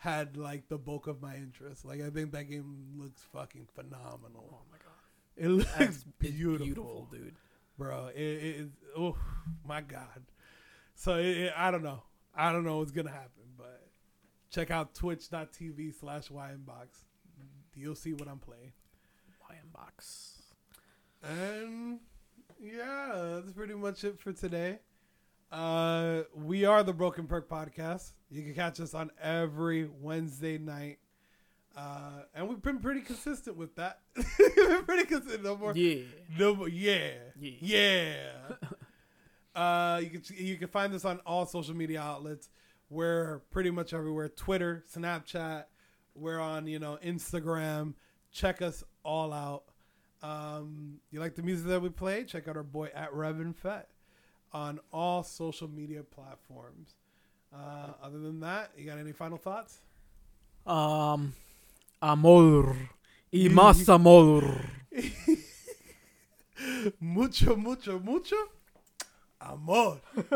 had like the bulk of my interest. Like I think that game looks fucking phenomenal. Oh my god, It looks That's beautiful, beautiful, dude. bro. It, it, it oh my god. So it, it- I don't know. I don't know what's gonna happen, but check out twitch.tv slash ynbox. You'll see what I'm playing. Lion box. And yeah, that's pretty much it for today. Uh, we are the Broken Perk Podcast. You can catch us on every Wednesday night. Uh, and we've been pretty consistent with that. [laughs] we've been pretty consistent. No more. Yeah. No more. Yeah. Yeah. Yeah. [laughs] uh, you can you can find us on all social media outlets. We're pretty much everywhere. Twitter, Snapchat. We're on you know Instagram. Check us all out. Um, you like the music that we play? Check out our boy at Revan Fett on all social media platforms. Uh, other than that, you got any final thoughts? Um, amor y más amor. [laughs] mucho, mucho, mucho amor. [laughs]